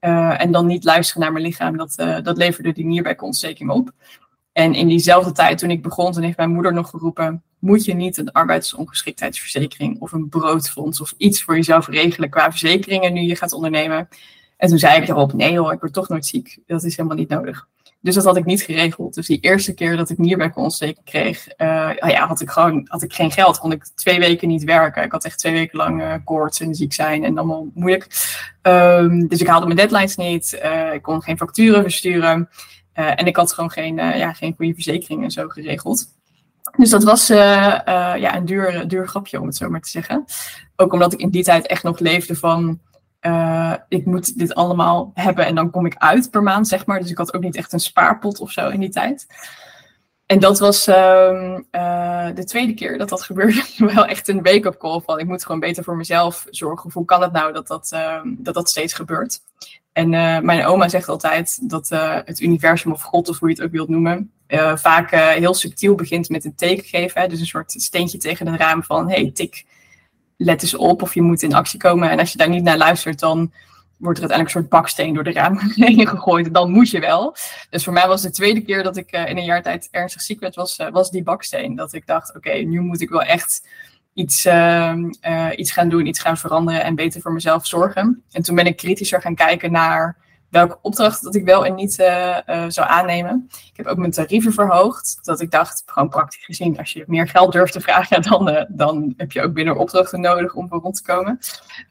Uh, en dan niet luisteren naar mijn lichaam. Dat, uh, dat leverde die nierbekontsteking op. En in diezelfde tijd, toen ik begon, toen heeft mijn moeder nog geroepen: Moet je niet een arbeidsongeschiktheidsverzekering of een broodfonds of iets voor jezelf regelen qua verzekeringen nu je gaat ondernemen? En toen zei ik erop: Nee hoor, ik word toch nooit ziek. Dat is helemaal niet nodig. Dus dat had ik niet geregeld. Dus die eerste keer dat ik nierbekontsteking kreeg, uh, ja, had ik gewoon had ik geen geld. Kon ik twee weken niet werken. Ik had echt twee weken lang uh, koorts en ziek zijn en allemaal moeilijk. Um, dus ik haalde mijn deadlines niet. Uh, ik kon geen facturen versturen. En ik had gewoon geen, ja, geen goede verzekering en zo geregeld. Dus dat was ja, een duur, duur grapje, om het zo maar te zeggen. Ook omdat ik in die tijd echt nog leefde van... ik moet dit allemaal hebben en dan kom ik uit per maand, zeg maar. Dus ik had ook niet echt een spaarpot of zo in die tijd. En dat was uh, uh, de tweede keer dat dat gebeurde. wel echt een wake-up call van ik moet gewoon beter voor mezelf zorgen. Hoe kan het nou dat dat, uh, dat, dat steeds gebeurt? En uh, mijn oma zegt altijd dat het universum of God, of hoe je het ook wilt noemen, vaak heel subtiel begint met een teken geven. Hè? Dus een soort steentje tegen het raam van hey, tik, let eens op of je moet in actie komen. En als je daar niet naar luistert, dan wordt er uiteindelijk een soort baksteen door de raam heen gegooid. Dan moet je wel. Dus voor mij was de tweede keer dat ik uh, in een jaar tijd ernstig ziek werd, was, uh, was die baksteen. Dat ik dacht, oké, nu moet ik wel echt iets, ehm, eh, iets gaan doen, iets gaan veranderen en beter voor mezelf zorgen. En toen ben ik kritischer gaan kijken naar welke opdracht dat ik wel en niet uh, zou aannemen. Ik heb ook mijn tarieven verhoogd. Dat ik dacht, gewoon praktisch gezien, als je meer geld durft te vragen, dan, dan heb je ook minder opdrachten nodig om voor rond te komen.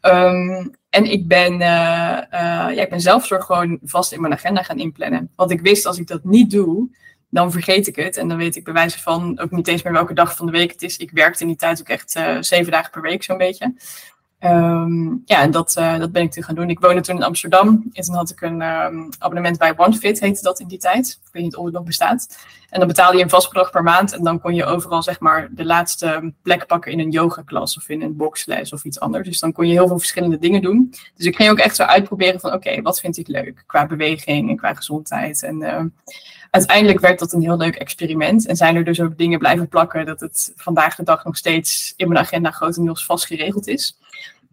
Um, en ik ben, ja, ik ben zelfzorg gewoon vast in mijn agenda gaan inplannen. Want ik wist, als ik dat niet doe, dan vergeet ik het. En dan weet ik bij wijze van ook niet eens meer welke dag van de week het is. Ik werkte in die tijd ook echt zeven dagen per week, zo'n beetje. Um, ja, en dat, uh, dat ben ik toen gaan doen. Ik woonde toen in Amsterdam. En toen had ik een um, abonnement bij OneFit, heette dat in die tijd. Ik weet niet of het nog bestaat. En dan betaalde je een vast bedrag per maand. En dan kon je overal zeg maar de laatste plek pakken in een yoga-klas of in een boxles of iets anders. Dus dan kon je heel veel verschillende dingen doen. Dus ik ging ook echt zo uitproberen van oké, wat vind ik leuk qua beweging en qua gezondheid. En uh, uiteindelijk werd dat een heel leuk experiment. En zijn er dus ook dingen blijven plakken dat het vandaag de dag nog steeds in mijn agenda grotendeels vast geregeld is.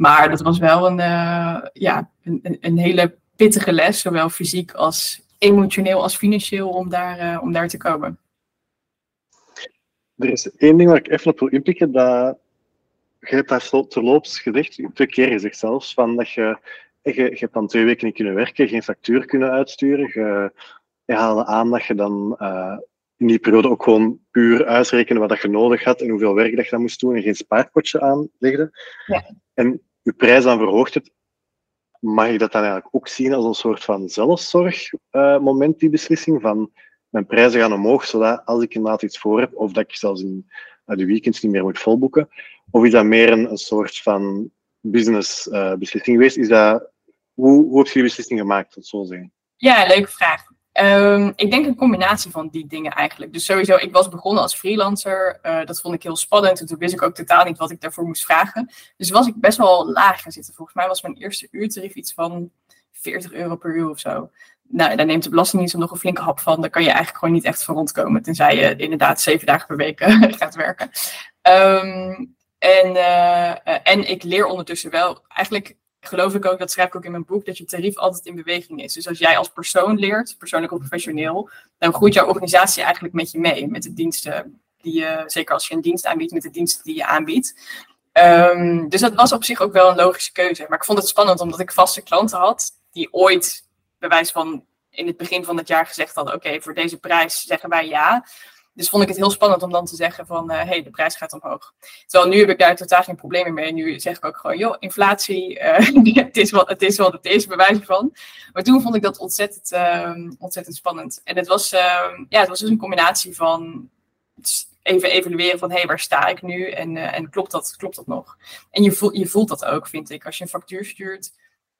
Maar dat was wel een, uh, ja, een, een, hele pittige les, zowel fysiek als emotioneel als financieel, om daar, uh, om daar te komen. Er is één ding waar ik even op wil inpikken. Dat, je hebt daar terloops gezegd, twee keer gezegd zelfs, van dat je, je, je hebt dan twee weken niet kunnen werken, geen factuur kunnen uitsturen. Je, je haalde aan dat je dan uh, in die periode ook gewoon puur uitrekenen wat dat je nodig had en hoeveel werk dat je dan moest doen en geen spaarpotje aanlegde. Ja. En je prijs dan verhoogt het. Mag je dat dan eigenlijk ook zien als een soort van zelfzorgmoment, uh, die beslissing van mijn prijzen gaan omhoog, zodat als ik inderdaad iets voor heb, of dat ik zelfs in uh, de weekends niet meer moet volboeken, of is dat meer een, soort van business uh, beslissing geweest? Is dat, hoe, hoe heb je die beslissing gemaakt, tot zo zeggen? Ja, leuke vraag. Um, ik denk een combinatie van die dingen eigenlijk. Dus sowieso, ik was begonnen als freelancer. Uh, dat vond ik heel spannend. En toen wist ik ook totaal niet wat ik daarvoor moest vragen. Dus was ik best wel laag gaan zitten. Volgens mij was mijn eerste uurtarief iets van 40 euro per uur of zo. Nou, daar neemt de Belastingdienst nog een flinke hap van. Daar kan je eigenlijk gewoon niet echt voor rondkomen. Tenzij je inderdaad zeven dagen per week gaat werken. Um, en, uh, en ik leer ondertussen wel eigenlijk geloof ik ook, dat schrijf ik ook in mijn boek, dat je tarief altijd in beweging is. Dus als jij als persoon leert, persoonlijk of professioneel, dan groeit jouw organisatie eigenlijk met je mee. Met de diensten die je, zeker als je een dienst aanbiedt, met de diensten die je aanbiedt. Um, dus dat was op zich ook wel een logische keuze. Maar ik vond het spannend omdat ik vaste klanten had, die ooit, bij wijze van in het begin van het jaar gezegd hadden, oké, voor deze prijs zeggen wij ja. Dus vond ik het heel spannend om dan te zeggen van, hé, uh, hey, de prijs gaat omhoog. Terwijl nu heb ik daar totaal geen problemen mee. Nu zeg ik ook gewoon, joh, inflatie, uh, het, is wat, het is wat het is, bewijs van. Maar toen vond ik dat ontzettend, uh, ontzettend spannend. En het was, ehm, ja, het was dus een combinatie van even evalueren van, hé, hey, waar sta ik nu? En, uh, en klopt, dat, klopt dat nog? En je voelt, je voelt dat ook, vind ik. Als je een factuur stuurt,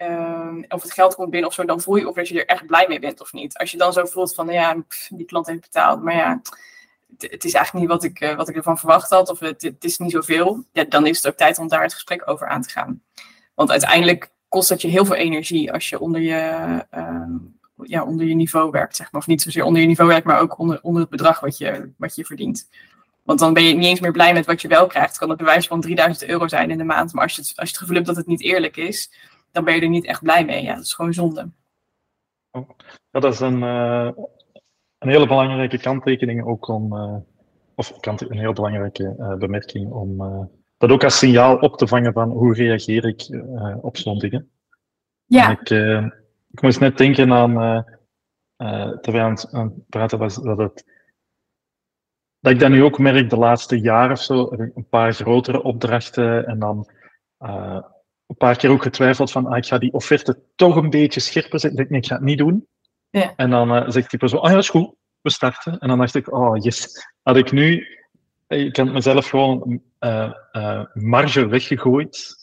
Um, of het geld komt binnen of zo, dan voel je of dat je er echt blij mee bent of niet. Als je dan zo voelt van, ja, die klant heeft betaald, maar ja, het is eigenlijk niet wat ik, uh, wat ik ervan verwacht had, of het, het is niet zoveel, ja, dan is het ook tijd om daar het gesprek over aan te gaan. Want uiteindelijk kost dat je heel veel energie als je onder je, uh, ja, onder je niveau werkt, zeg maar. Of niet zozeer onder je niveau werkt, maar ook onder, onder het bedrag wat je, wat je verdient. Want dan ben je niet eens meer blij met wat je wel krijgt. Kan het bewijs van 3000 euro zijn in de maand. Maar als je, het, als je het gevoel hebt dat het niet eerlijk is, dan ben je er niet echt blij mee. Ja, dat is gewoon zonde. Dat is een, uh, een hele belangrijke kanttekening ook om, uh, of een heel belangrijke uh, bemerking om uh, dat ook als signaal op te vangen van hoe reageer ik op zo'n dingen. Ja. ik, ik moest net denken aan, terwijl aan het, aan het praten was, dat het dat ik dat nu ook merk de laatste jaren of zo, een paar grotere opdrachten en dan een paar keer ook getwijfeld van, ah, ik ga die offerte toch een beetje scherper zetten. Ik, nee, ik ga het niet doen. Ja. En dan uh, zegt die persoon, ah ja, is goed, we starten. En dan dacht ik, oh yes, had ik nu, ik had mezelf gewoon uh, uh, marge weggegooid.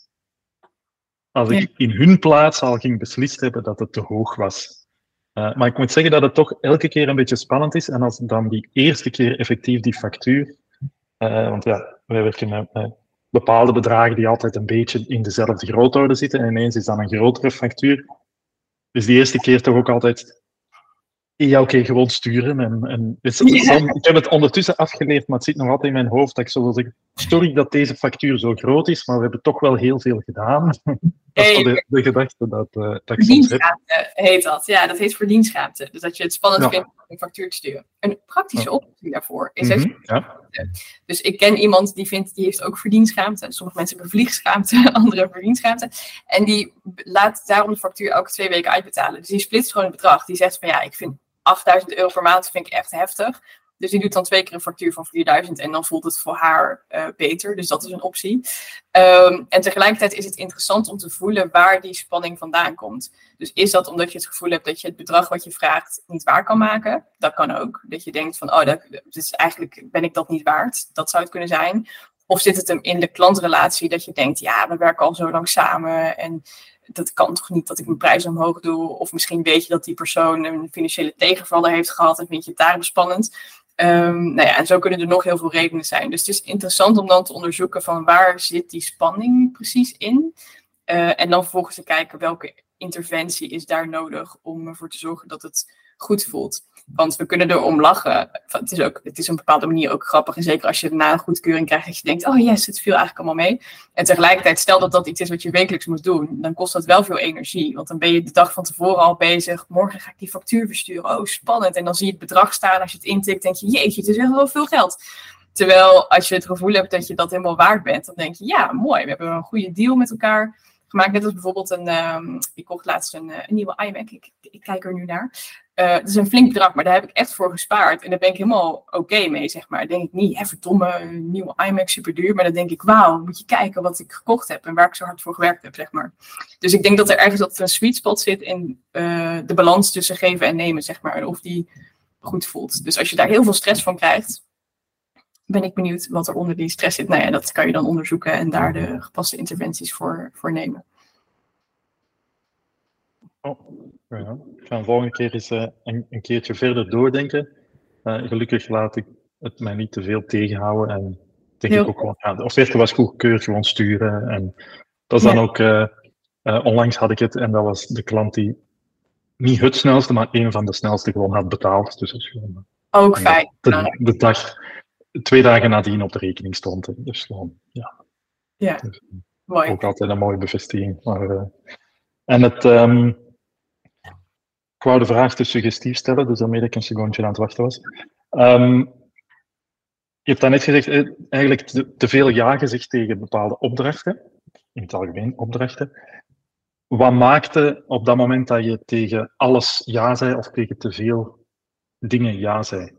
Als ik in hun plaats al ging beslist hebben dat het te hoog was. maar ik moet zeggen dat het toch elke keer een beetje spannend is. En als dan die eerste keer effectief die factuur, want ja, wij werken met bepaalde bedragen die altijd een beetje in dezelfde grootorde zitten. En ineens is dan een grotere factuur. Dus die eerste keer toch ook altijd ja, oké, okay, gewoon sturen. En, en ja. ik heb het ondertussen afgeleerd, maar het zit nog altijd in mijn hoofd dat ik zo zeg, sorry dat deze factuur zo groot is, maar we hebben toch wel heel veel gedaan. dat is de, de, gedachte dat, uh, dat ik soms heb. heet dat. Ja, dat heet verdienschaamte. Dus dat je het spannend vindt om een factuur te sturen. Een praktische oplossing daarvoor is mm ja. Dus ik ken iemand die vindt, die heeft ook verdienschaamte. Sommige mensen hebben vliegschaamte, andere verdienschaamte. En die laat daarom de factuur elke twee weken uitbetalen. Dus die splitst gewoon het bedrag. Die zegt van ja, ik vind 8000 euro per maand vind ik echt heftig. Dus die doet dan twee keer een factuur van 4000 en dan voelt het voor haar uh, beter. Dus dat is een optie. Um, en tegelijkertijd is het interessant om te voelen waar die spanning vandaan komt. Dus is dat omdat je het gevoel hebt dat je het bedrag wat je vraagt niet waar kan maken? Dat kan ook. Dat je denkt van, oh, dat, dus eigenlijk ben ik dat niet waard. Dat zou het kunnen zijn. Of zit het hem in de klantrelatie dat je denkt, ja, we werken al zo lang samen en dat kan toch niet dat ik mijn prijs omhoog doe? Of misschien weet je dat die persoon een financiële tegenvaller heeft gehad en vind je het daarom spannend. Um, nou ja, en zo kunnen er nog heel veel redenen zijn. Dus het is interessant om dan te onderzoeken van waar zit die spanning precies in. Uh, en dan vervolgens te kijken welke interventie is daar nodig om ervoor te zorgen dat het goed voelt. Want we kunnen erom lachen. Het is, ook, het is op een bepaalde manier ook grappig. En zeker als je na een goedkeuring krijgt dat je denkt, oh yes, het viel eigenlijk allemaal mee. En tegelijkertijd, stel dat dat iets is wat je wekelijks moet doen, dan kost dat wel veel energie. Want dan ben je de dag van tevoren al bezig. Morgen ga ik die factuur versturen. Oh, spannend. En dan zie je het bedrag staan. Als je het intikt, denk je, jeetje, het is echt wel veel geld. Terwijl als je het gevoel hebt dat je dat helemaal waard bent, dan denk je, ja, mooi, we hebben een goede deal met elkaar gemaakt. Net als bijvoorbeeld een, um, ik kocht laatst een, eh, een nieuwe iMac. Ik, ik, kijk er nu naar. Uh, het is een flink bedrag, maar daar heb ik echt voor gespaard. En daar ben ik helemaal oké mee, zeg maar. denk ik niet, hè, verdomme, een nieuwe iMac, super duur. Maar dan denk ik, wauw, moet je kijken wat ik gekocht heb en waar ik zo hard voor gewerkt heb, zeg maar. Dus ik denk dat er ergens dat een sweet spot zit in uh, de balans tussen geven en nemen, zeg maar. En of die goed voelt. Dus als je daar heel veel stress van krijgt, ben ik benieuwd wat er onder die stress zit. Nou ja, dat kan je dan onderzoeken en daar de gepaste interventies voor, voor nemen. Oh, ja. Ik ga de volgende keer eens uh, een, een, keertje verder doordenken. Uh, gelukkig laat ik het mij niet te veel tegenhouden. En denk ik ook gewoon, ja, de offerte was goedgekeurd, gewoon sturen. En dat is dan ook, uh, onlangs had ik het en dat was de klant die niet het snelste, maar een van de snelste gewoon had betaald. Dus dat is gewoon, ook fijn. De, de, dag, twee dagen nadien op de rekening stond. Dus gewoon, ja. Ja, dus, mooi. Ook altijd een mooie bevestiging. Maar, en het... Um, ik wou de vraag te suggestief stellen, dus daarmee dat ik een secondje aan het wachten was. Um, je hebt net gezegd, eh, eigenlijk te, veel ja gezegd tegen bepaalde opdrachten, in het algemeen opdrachten. Wat maakte op dat moment dat je tegen alles ja zei of tegen te veel dingen ja zei?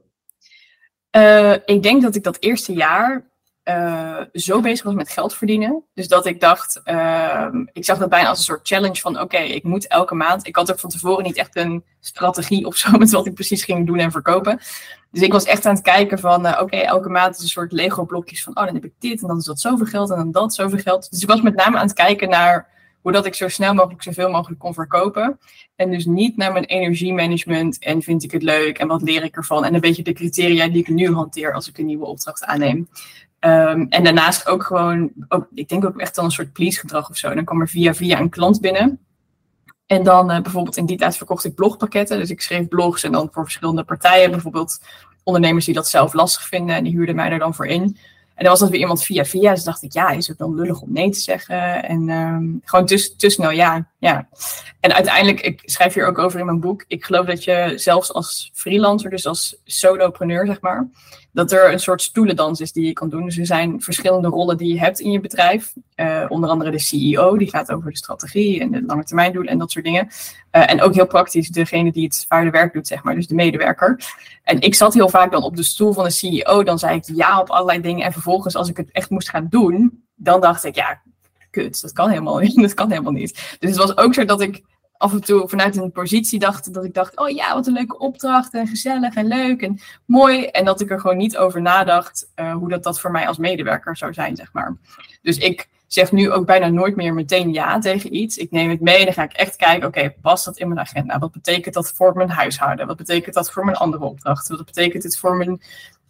Uh, ik denk dat ik dat eerste jaar uh, zo bezig was met geld verdienen. Dus dat ik dacht, uh, ik zag dat bijna als een soort challenge van oké, ik moet elke maand. Ik had ook van tevoren niet echt een strategie of zo met wat ik precies ging doen en verkopen. Dus ik was echt aan het kijken van uh, oké, elke maand is een soort Lego blokjes van oh, dan heb ik dit en dan is dat zoveel geld en dan dat zoveel geld. Dus ik was met name aan het kijken naar hoe dat ik zo snel mogelijk zoveel mogelijk kon verkopen. En dus niet naar mijn energiemanagement en vind ik het leuk en wat leer ik ervan. En een beetje de criteria die ik nu hanteer als ik een nieuwe opdracht aanneem. Um, en daarnaast ook gewoon, ik denk ook echt dan een soort please gedrag of zo. Dan kwam er via via een klant binnen. En dan uh, bijvoorbeeld in die tijd verkocht ik blogpakketten. Dus ik schreef blogs en dan voor verschillende partijen. Bijvoorbeeld ondernemers die dat zelf lastig vinden. En die huurden mij er dan voor in. En dan was dat weer iemand via via. Dus dacht ik, ja, is het dan lullig om nee te zeggen? En um, gewoon te, te snel ja, ja. En uiteindelijk, ik schrijf hier ook over in mijn boek. Ik geloof dat je zelfs als freelancer, dus als solopreneur, zeg maar dat er een soort stoelendans is die je kan doen. Dus er zijn verschillende rollen die je hebt in je bedrijf. Uh, onder andere de CEO, die gaat over de strategie en de lange termijn doelen en dat soort dingen. Uh, en ook heel praktisch, degene die het zware werk doet, zeg maar, dus de medewerker. En ik zat heel vaak dan op de stoel van de CEO, dan zei ik ja op allerlei dingen. En vervolgens, als ik het echt moest gaan doen, dan dacht ik, ja, dat kan helemaal niet. Dat kan helemaal niet. Dus het was ook zo dat ik af en toe vanuit een positie dacht dat ik dacht, oh ja, wat een leuke opdracht en gezellig en leuk en mooi. En dat ik er gewoon niet over nadacht uh, hoe dat, dat voor mij als medewerker zou zijn, zeg maar. Dus ik zeg nu ook bijna nooit meer meteen ja tegen iets. Ik neem het mee en dan ga ik echt kijken, oké, past dat in mijn agenda? Wat betekent dat voor mijn huishouden? Wat betekent dat voor mijn andere opdrachten? Wat betekent het voor mijn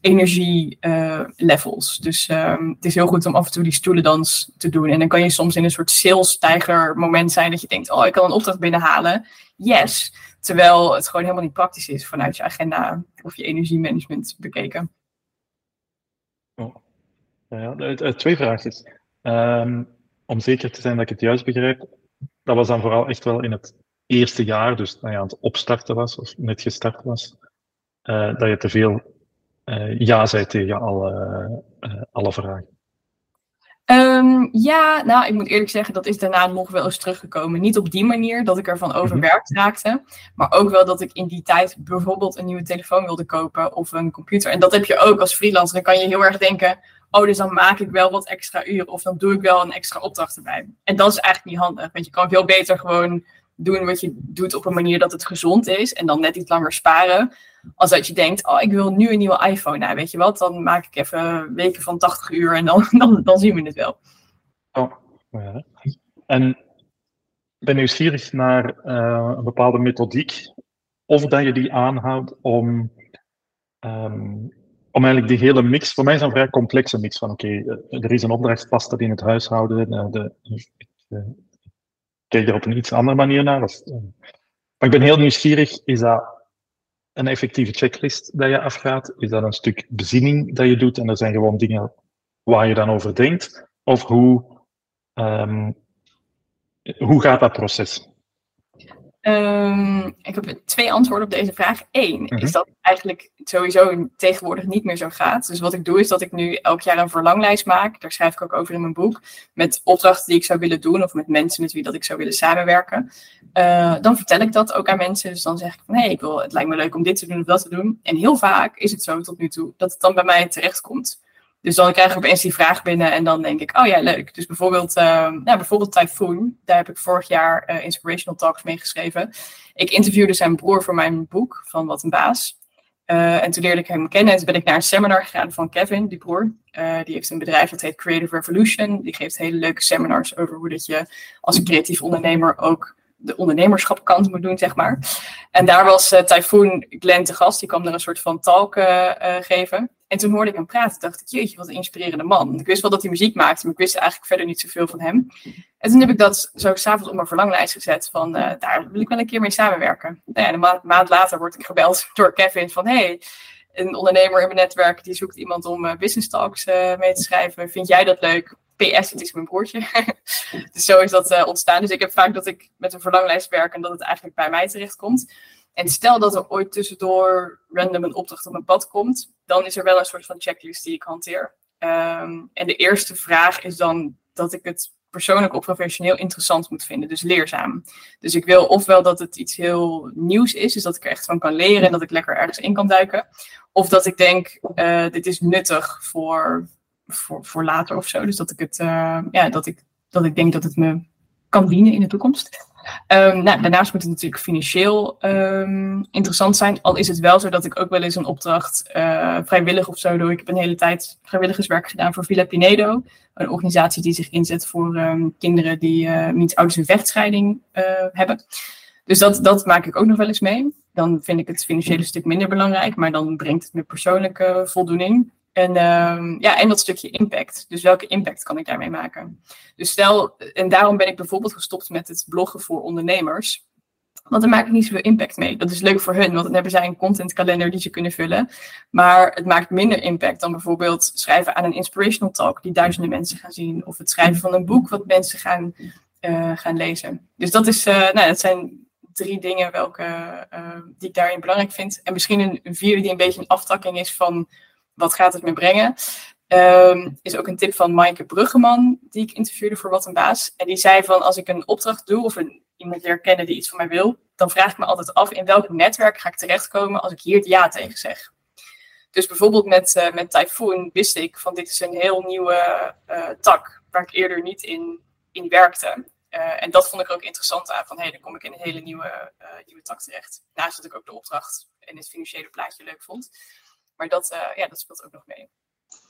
energielevels. Uh, dus um, het is heel goed om af en toe die stoelendans te doen. En dan kan je soms in een soort sales-tijger moment zijn dat je denkt, oh, ik kan een opdracht binnenhalen. Yes. Terwijl het gewoon helemaal niet praktisch is vanuit je agenda of je energiemanagement bekeken. Oh. Ja, twee vraagjes. Um, om zeker te zijn dat ik het juist begrijp, dat was dan vooral echt wel in het eerste jaar, dus nou ja, aan het opstarten was, of net gestart was, uh, dat je te veel ja zei tegen alle, uh, alle vragen. Um, ja, nou, ik moet eerlijk zeggen, dat is daarna nog wel eens teruggekomen. Niet op die manier dat ik ervan mhm. overwerkt raakte, maar ook wel dat ik in die tijd bijvoorbeeld een nieuwe telefoon wilde kopen of een computer. En dat heb je ook als freelancer. Dan kan je heel erg denken, oh, dus dan maak ik wel wat extra uren of dan doe ik wel een extra opdracht erbij. En dat is eigenlijk niet handig, want je kan veel beter gewoon doen wat je doet op een manier dat het gezond is en dan net iets langer sparen. Als dat je denkt, oh, ik wil nu een nieuwe iPhone. Nou, weet je wat, dan maak ik even weken van 80 uur en dan, dan, zien we het wel. Ja. En ben nieuwsgierig naar uh, een bepaalde methodiek, of dat je die aanhoudt om um, om eigenlijk die hele mix, voor mij is een vrij complexe mix van oké, eh, er is een opdracht past dat in het huishouden, de, de, ik, uh, kijk er op een iets andere manier naar. Uh, maar ik ben heel nieuwsgierig, is dat een effectieve checklist dat je afgaat? Is dat een stuk bezinning dat je doet en er zijn gewoon dingen waar je dan over denkt? Of hoe, um, hoe gaat dat proces? Um, ik heb twee antwoorden op deze vraag. Eén is mhm. dat eigenlijk sowieso tegenwoordig niet meer zo gaat. Dus wat ik doe is dat ik nu elk jaar een verlanglijst maak. Daar schrijf ik ook over in mijn boek. Met opdrachten die ik zou willen doen of met mensen met wie dat ik zou willen samenwerken. Uh, dan vertel ik dat ook aan mensen. Dus dan zeg ik van hé, hey, ik wil, het lijkt me leuk om dit te doen of dat te doen. En heel vaak is het zo tot nu toe dat het dan bij mij terechtkomt. Dus dan krijg ik opeens die vraag binnen en dan denk ik, oh ja, leuk. Dus bijvoorbeeld, ja, bijvoorbeeld Typhoon, daar heb ik vorig jaar uh, Inspirational Talks mee geschreven. Ik interviewde zijn broer voor mijn boek, van Wat een Baas. Uh, en toen leerde ik hem kennen en toen ben ik naar een seminar gegaan van Kevin, die broer. die heeft een bedrijf dat heet Creative Revolution. Die geeft hele leuke seminars over hoe dat je als creatief ondernemer ook de ondernemerschapkant moet doen, zeg maar. En daar was Typhoon Glenn te gast. Die kwam er een soort van talk geven. En toen hoorde ik hem praten. dacht ik, jeetje, wat een inspirerende man. Ik wist wel dat hij muziek maakte, maar ik wist eigenlijk verder niet zoveel van hem. En toen heb ik dat zo s'avonds op mijn verlanglijst gezet. Van, uh, daar wil ik wel een keer mee samenwerken. Nou ja, een ma maand later word ik gebeld door Kevin van... Hey, een ondernemer in mijn netwerk die zoekt iemand om business talks mee te schrijven. Vind jij dat leuk? PS, het is mijn broertje. dus zo is dat ontstaan. Dus ik heb vaak dat ik met een verlanglijst werk en dat het eigenlijk bij mij terechtkomt. En stel dat er ooit tussendoor random een opdracht op mijn pad komt, dan is er wel een soort van checklist die ik hanteer. Um, en de eerste vraag is dan dat ik het persoonlijk of professioneel interessant moet vinden, dus leerzaam. Dus ik wil ofwel dat het iets heel nieuws is, dus dat ik er echt van kan leren en dat ik lekker ergens in kan duiken. Of dat ik denk, uh, dit is nuttig voor voor, voor later of zo. Dus dat ik het, uh, ja, dat ik, dat ik denk dat het me kan dienen in de toekomst. Um, nou, daarnaast moet het natuurlijk financieel um, interessant zijn. Al is het wel zo dat ik ook wel eens een opdracht uh, vrijwillig of zo doe. Ik heb een hele tijd vrijwilligerswerk gedaan voor Villa Pinedo. Een organisatie die zich inzet voor um, kinderen die uh, niet ouders een vechtscheiding uh, hebben. Dus dat, dat maak ik ook nog wel eens mee. Dan vind ik het financiële stuk minder belangrijk, maar dan brengt het me persoonlijke voldoening. En, uh, ja, en dat stukje impact. Dus welke impact kan ik daarmee maken? Dus stel, en daarom ben ik bijvoorbeeld gestopt met het bloggen voor ondernemers. Want dan maak ik niet zoveel impact mee. Dat is leuk voor hun, want dan hebben zij een contentkalender die ze kunnen vullen. Maar het maakt minder impact dan bijvoorbeeld schrijven aan een inspirational talk die duizenden mensen gaan zien. Of het schrijven van een boek wat mensen gaan, uh, gaan lezen. Dus dat, is, uh, nou, dat zijn drie dingen welke, uh, die ik daarin belangrijk vind. En misschien een vierde die een beetje een aftakking is van wat gaat het me brengen? Um, is ook een tip van Maaike Bruggeman, die ik interviewde voor Wat een Baas. En die zei van, als ik een opdracht doe of een, iemand leer kennen die iets van mij wil, dan vraag ik me altijd af in welk netwerk ga ik terechtkomen als ik hier het ja tegen zeg. Dus bijvoorbeeld met, uh, met Typhoon wist ik van dit is een heel nieuwe uh, tak waar ik eerder niet in, in werkte. Uh, en dat vond ik ook interessant aan, van hé, hey, dan kom ik in een hele nieuwe, nieuwe tak terecht. Naast dat ik ook de opdracht en het financiële plaatje leuk vond. Maar dat, uh, ja, dat speelt ook nog mee.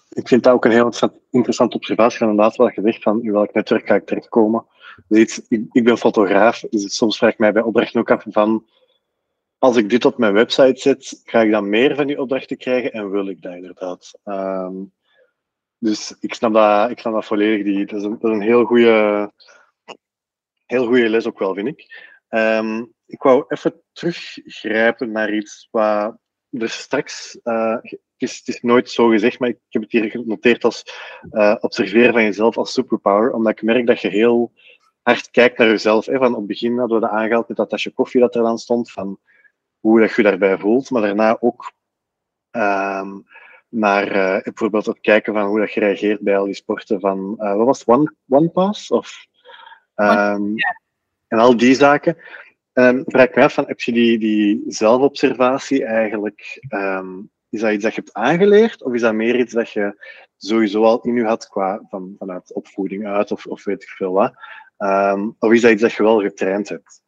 Ik vind dat ook een heel interessante observatie. Inderdaad, wat je zegt van in welk netwerk ga ik terechtkomen. Dus ik, ik, ben fotograaf, dus soms vraag ik mij bij opdrachten ook af van als ik dit op mijn website zet, ga ik dan meer van die opdrachten krijgen en wil ik dat inderdaad. Um, dus ik snap dat, ik snap dat volledig. Dat, is een, heel goede heel goede les ook wel, vind ik. Um, ik wou even teruggrijpen naar iets wat er straks uh, is, het is nooit zo gezegd, maar ik heb het hier genoteerd als uh, observeren van jezelf als superpower, omdat ik merk dat je heel hard kijkt naar jezelf. Hè. Van op het begin hadden we dat aangehaald met dat tasje koffie dat er dan stond, van hoe dat je daarbij voelt, maar daarna ook um, naar uh, bijvoorbeeld het kijken van hoe dat je reageert bij al die sporten van, wat was het, One, one Pass? Of, um, En al die zaken. Um, vraag ik me af, van, heb je die, die zelfobservatie eigenlijk, um, is dat iets dat je hebt aangeleerd, of is dat meer iets dat je sowieso al in je had qua, van, vanuit opvoeding uit, of, of weet ik veel wat? Um, of is dat iets dat je wel getraind hebt?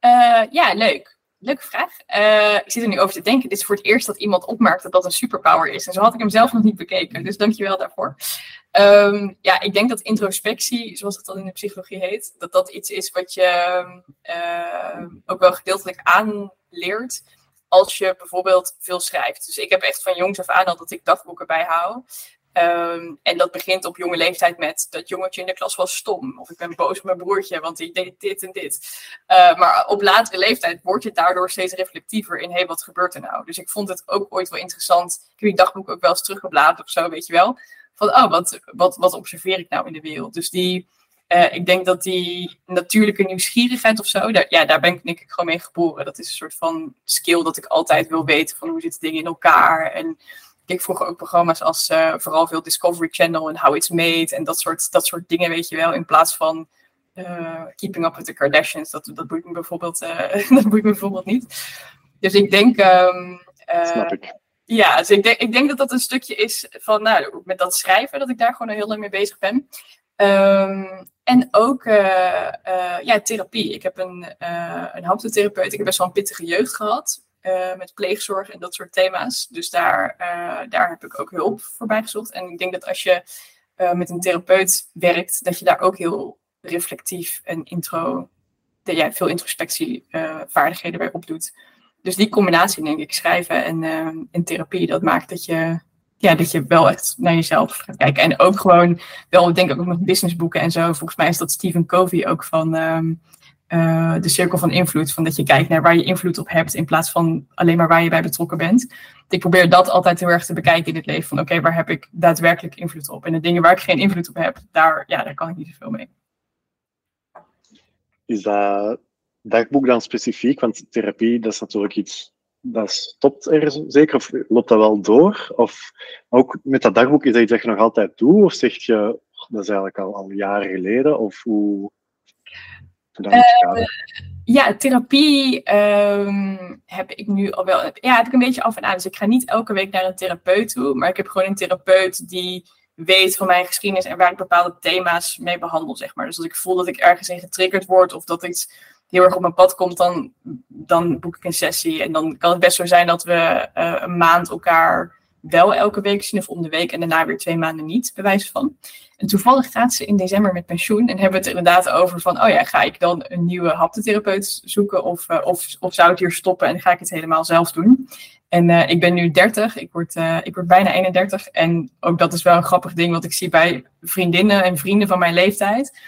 Uh, ja, leuk. Leuke vraag. Uh, ik zit er nu over te denken. Dit is voor het eerst dat iemand opmerkt dat dat een superpower is. En zo had ik hem zelf nog niet bekeken. Dus dankjewel daarvoor. Um, ja, ik denk dat introspectie, zoals het dan in de psychologie heet, dat dat iets is wat je uh, ook wel gedeeltelijk aanleert als je bijvoorbeeld veel schrijft. Dus ik heb echt van jongs af aan al dat ik dagboeken bijhoud. Um, en dat begint op jonge leeftijd met dat jongetje in de klas was stom. Of ik ben boos op mijn broertje, want die deed dit en dit. Uh, maar op latere leeftijd word je daardoor steeds reflectiever in, hé, hey, wat gebeurt er nou? Dus ik vond het ook ooit wel interessant. Ik heb die dagboek ook wel eens teruggebladerd of zo, weet je wel. Van, oh, wat, wat, wat observeer ik nou in de wereld? Dus die, uh, ik denk dat die natuurlijke nieuwsgierigheid of zo, daar, ja, daar ben ik denk ik gewoon mee geboren. Dat is een soort van skill dat ik altijd wil weten van hoe zitten dingen in elkaar en keek vroeger ook programma's als uh, vooral veel Discovery Channel en How It's Made en dat soort, dat soort dingen, weet je wel, in plaats van uh, Keeping Up with the Kardashians. Dat, dat boeit me bijvoorbeeld, uh, dat boeit me bijvoorbeeld niet. Dus ik denk. Um, Snap ik. Ja, dus ik denk, ik denk dat dat een stukje is van, nou, met dat schrijven, dat ik daar gewoon heel lang mee bezig ben. Um, en ook ja, therapie. Ik heb een, een haptotherapeut. Ik heb best wel een pittige jeugd gehad. Uh, met pleegzorg en dat soort thema's. Dus daar, uh, daar heb ik ook hulp voorbij gezocht. En ik denk dat als je uh, met een therapeut werkt, dat je daar ook heel reflectief en intro, dat jij veel introspectievaardigheden bij opdoet. Dus die combinatie, denk ik, schrijven en, en therapie, dat maakt dat je, ja, dat je wel echt naar jezelf gaat kijken. En ook gewoon, wel, denk ik ook nog businessboeken en zo. Volgens mij is dat Stephen Covey ook van. Um, uh, de cirkel van invloed. Van dat je kijkt naar waar je invloed op hebt in plaats van alleen maar waar je bij betrokken bent. Ik probeer dat altijd heel erg te bekijken in het leven. Van oké, waar heb ik daadwerkelijk invloed op? En de dingen waar ik geen invloed op heb, daar, ja, daar kan ik niet zoveel mee. Is dat dagboek dan specifiek? Want therapie, dat is natuurlijk iets dat stopt er zeker, of loopt dat wel door? Of ook met dat dagboek, is dat je nog altijd doet? Of zeg je, dat is eigenlijk al, al jaren geleden? Of hoe, uh, ja, therapie um, heb ik nu al wel. Ja, heb ik een beetje af en aan. Dus ik ga niet elke week naar een therapeut toe, maar ik heb gewoon een therapeut die weet van mijn geschiedenis en waar ik bepaalde thema's mee behandel, zeg maar. Dus als ik voel dat ik ergens in getriggerd word of dat iets heel erg op mijn pad komt, dan, dan boek ik een sessie. En dan kan het best zo zijn dat we uh, een maand elkaar wel elke week zien of om de week en daarna weer twee maanden niet, bij wijze van. En toevallig gaat ze in december met pensioen en hebben we het er inderdaad over van, oh ja, ga ik dan een nieuwe haptotherapeut zoeken of, uh, of, of zou het hier stoppen en ga ik het helemaal zelf doen? En uh, ik ben nu 30, ik word, uh, ik word bijna 31 en ook dat is wel een grappig ding wat ik zie bij vriendinnen en vrienden van mijn leeftijd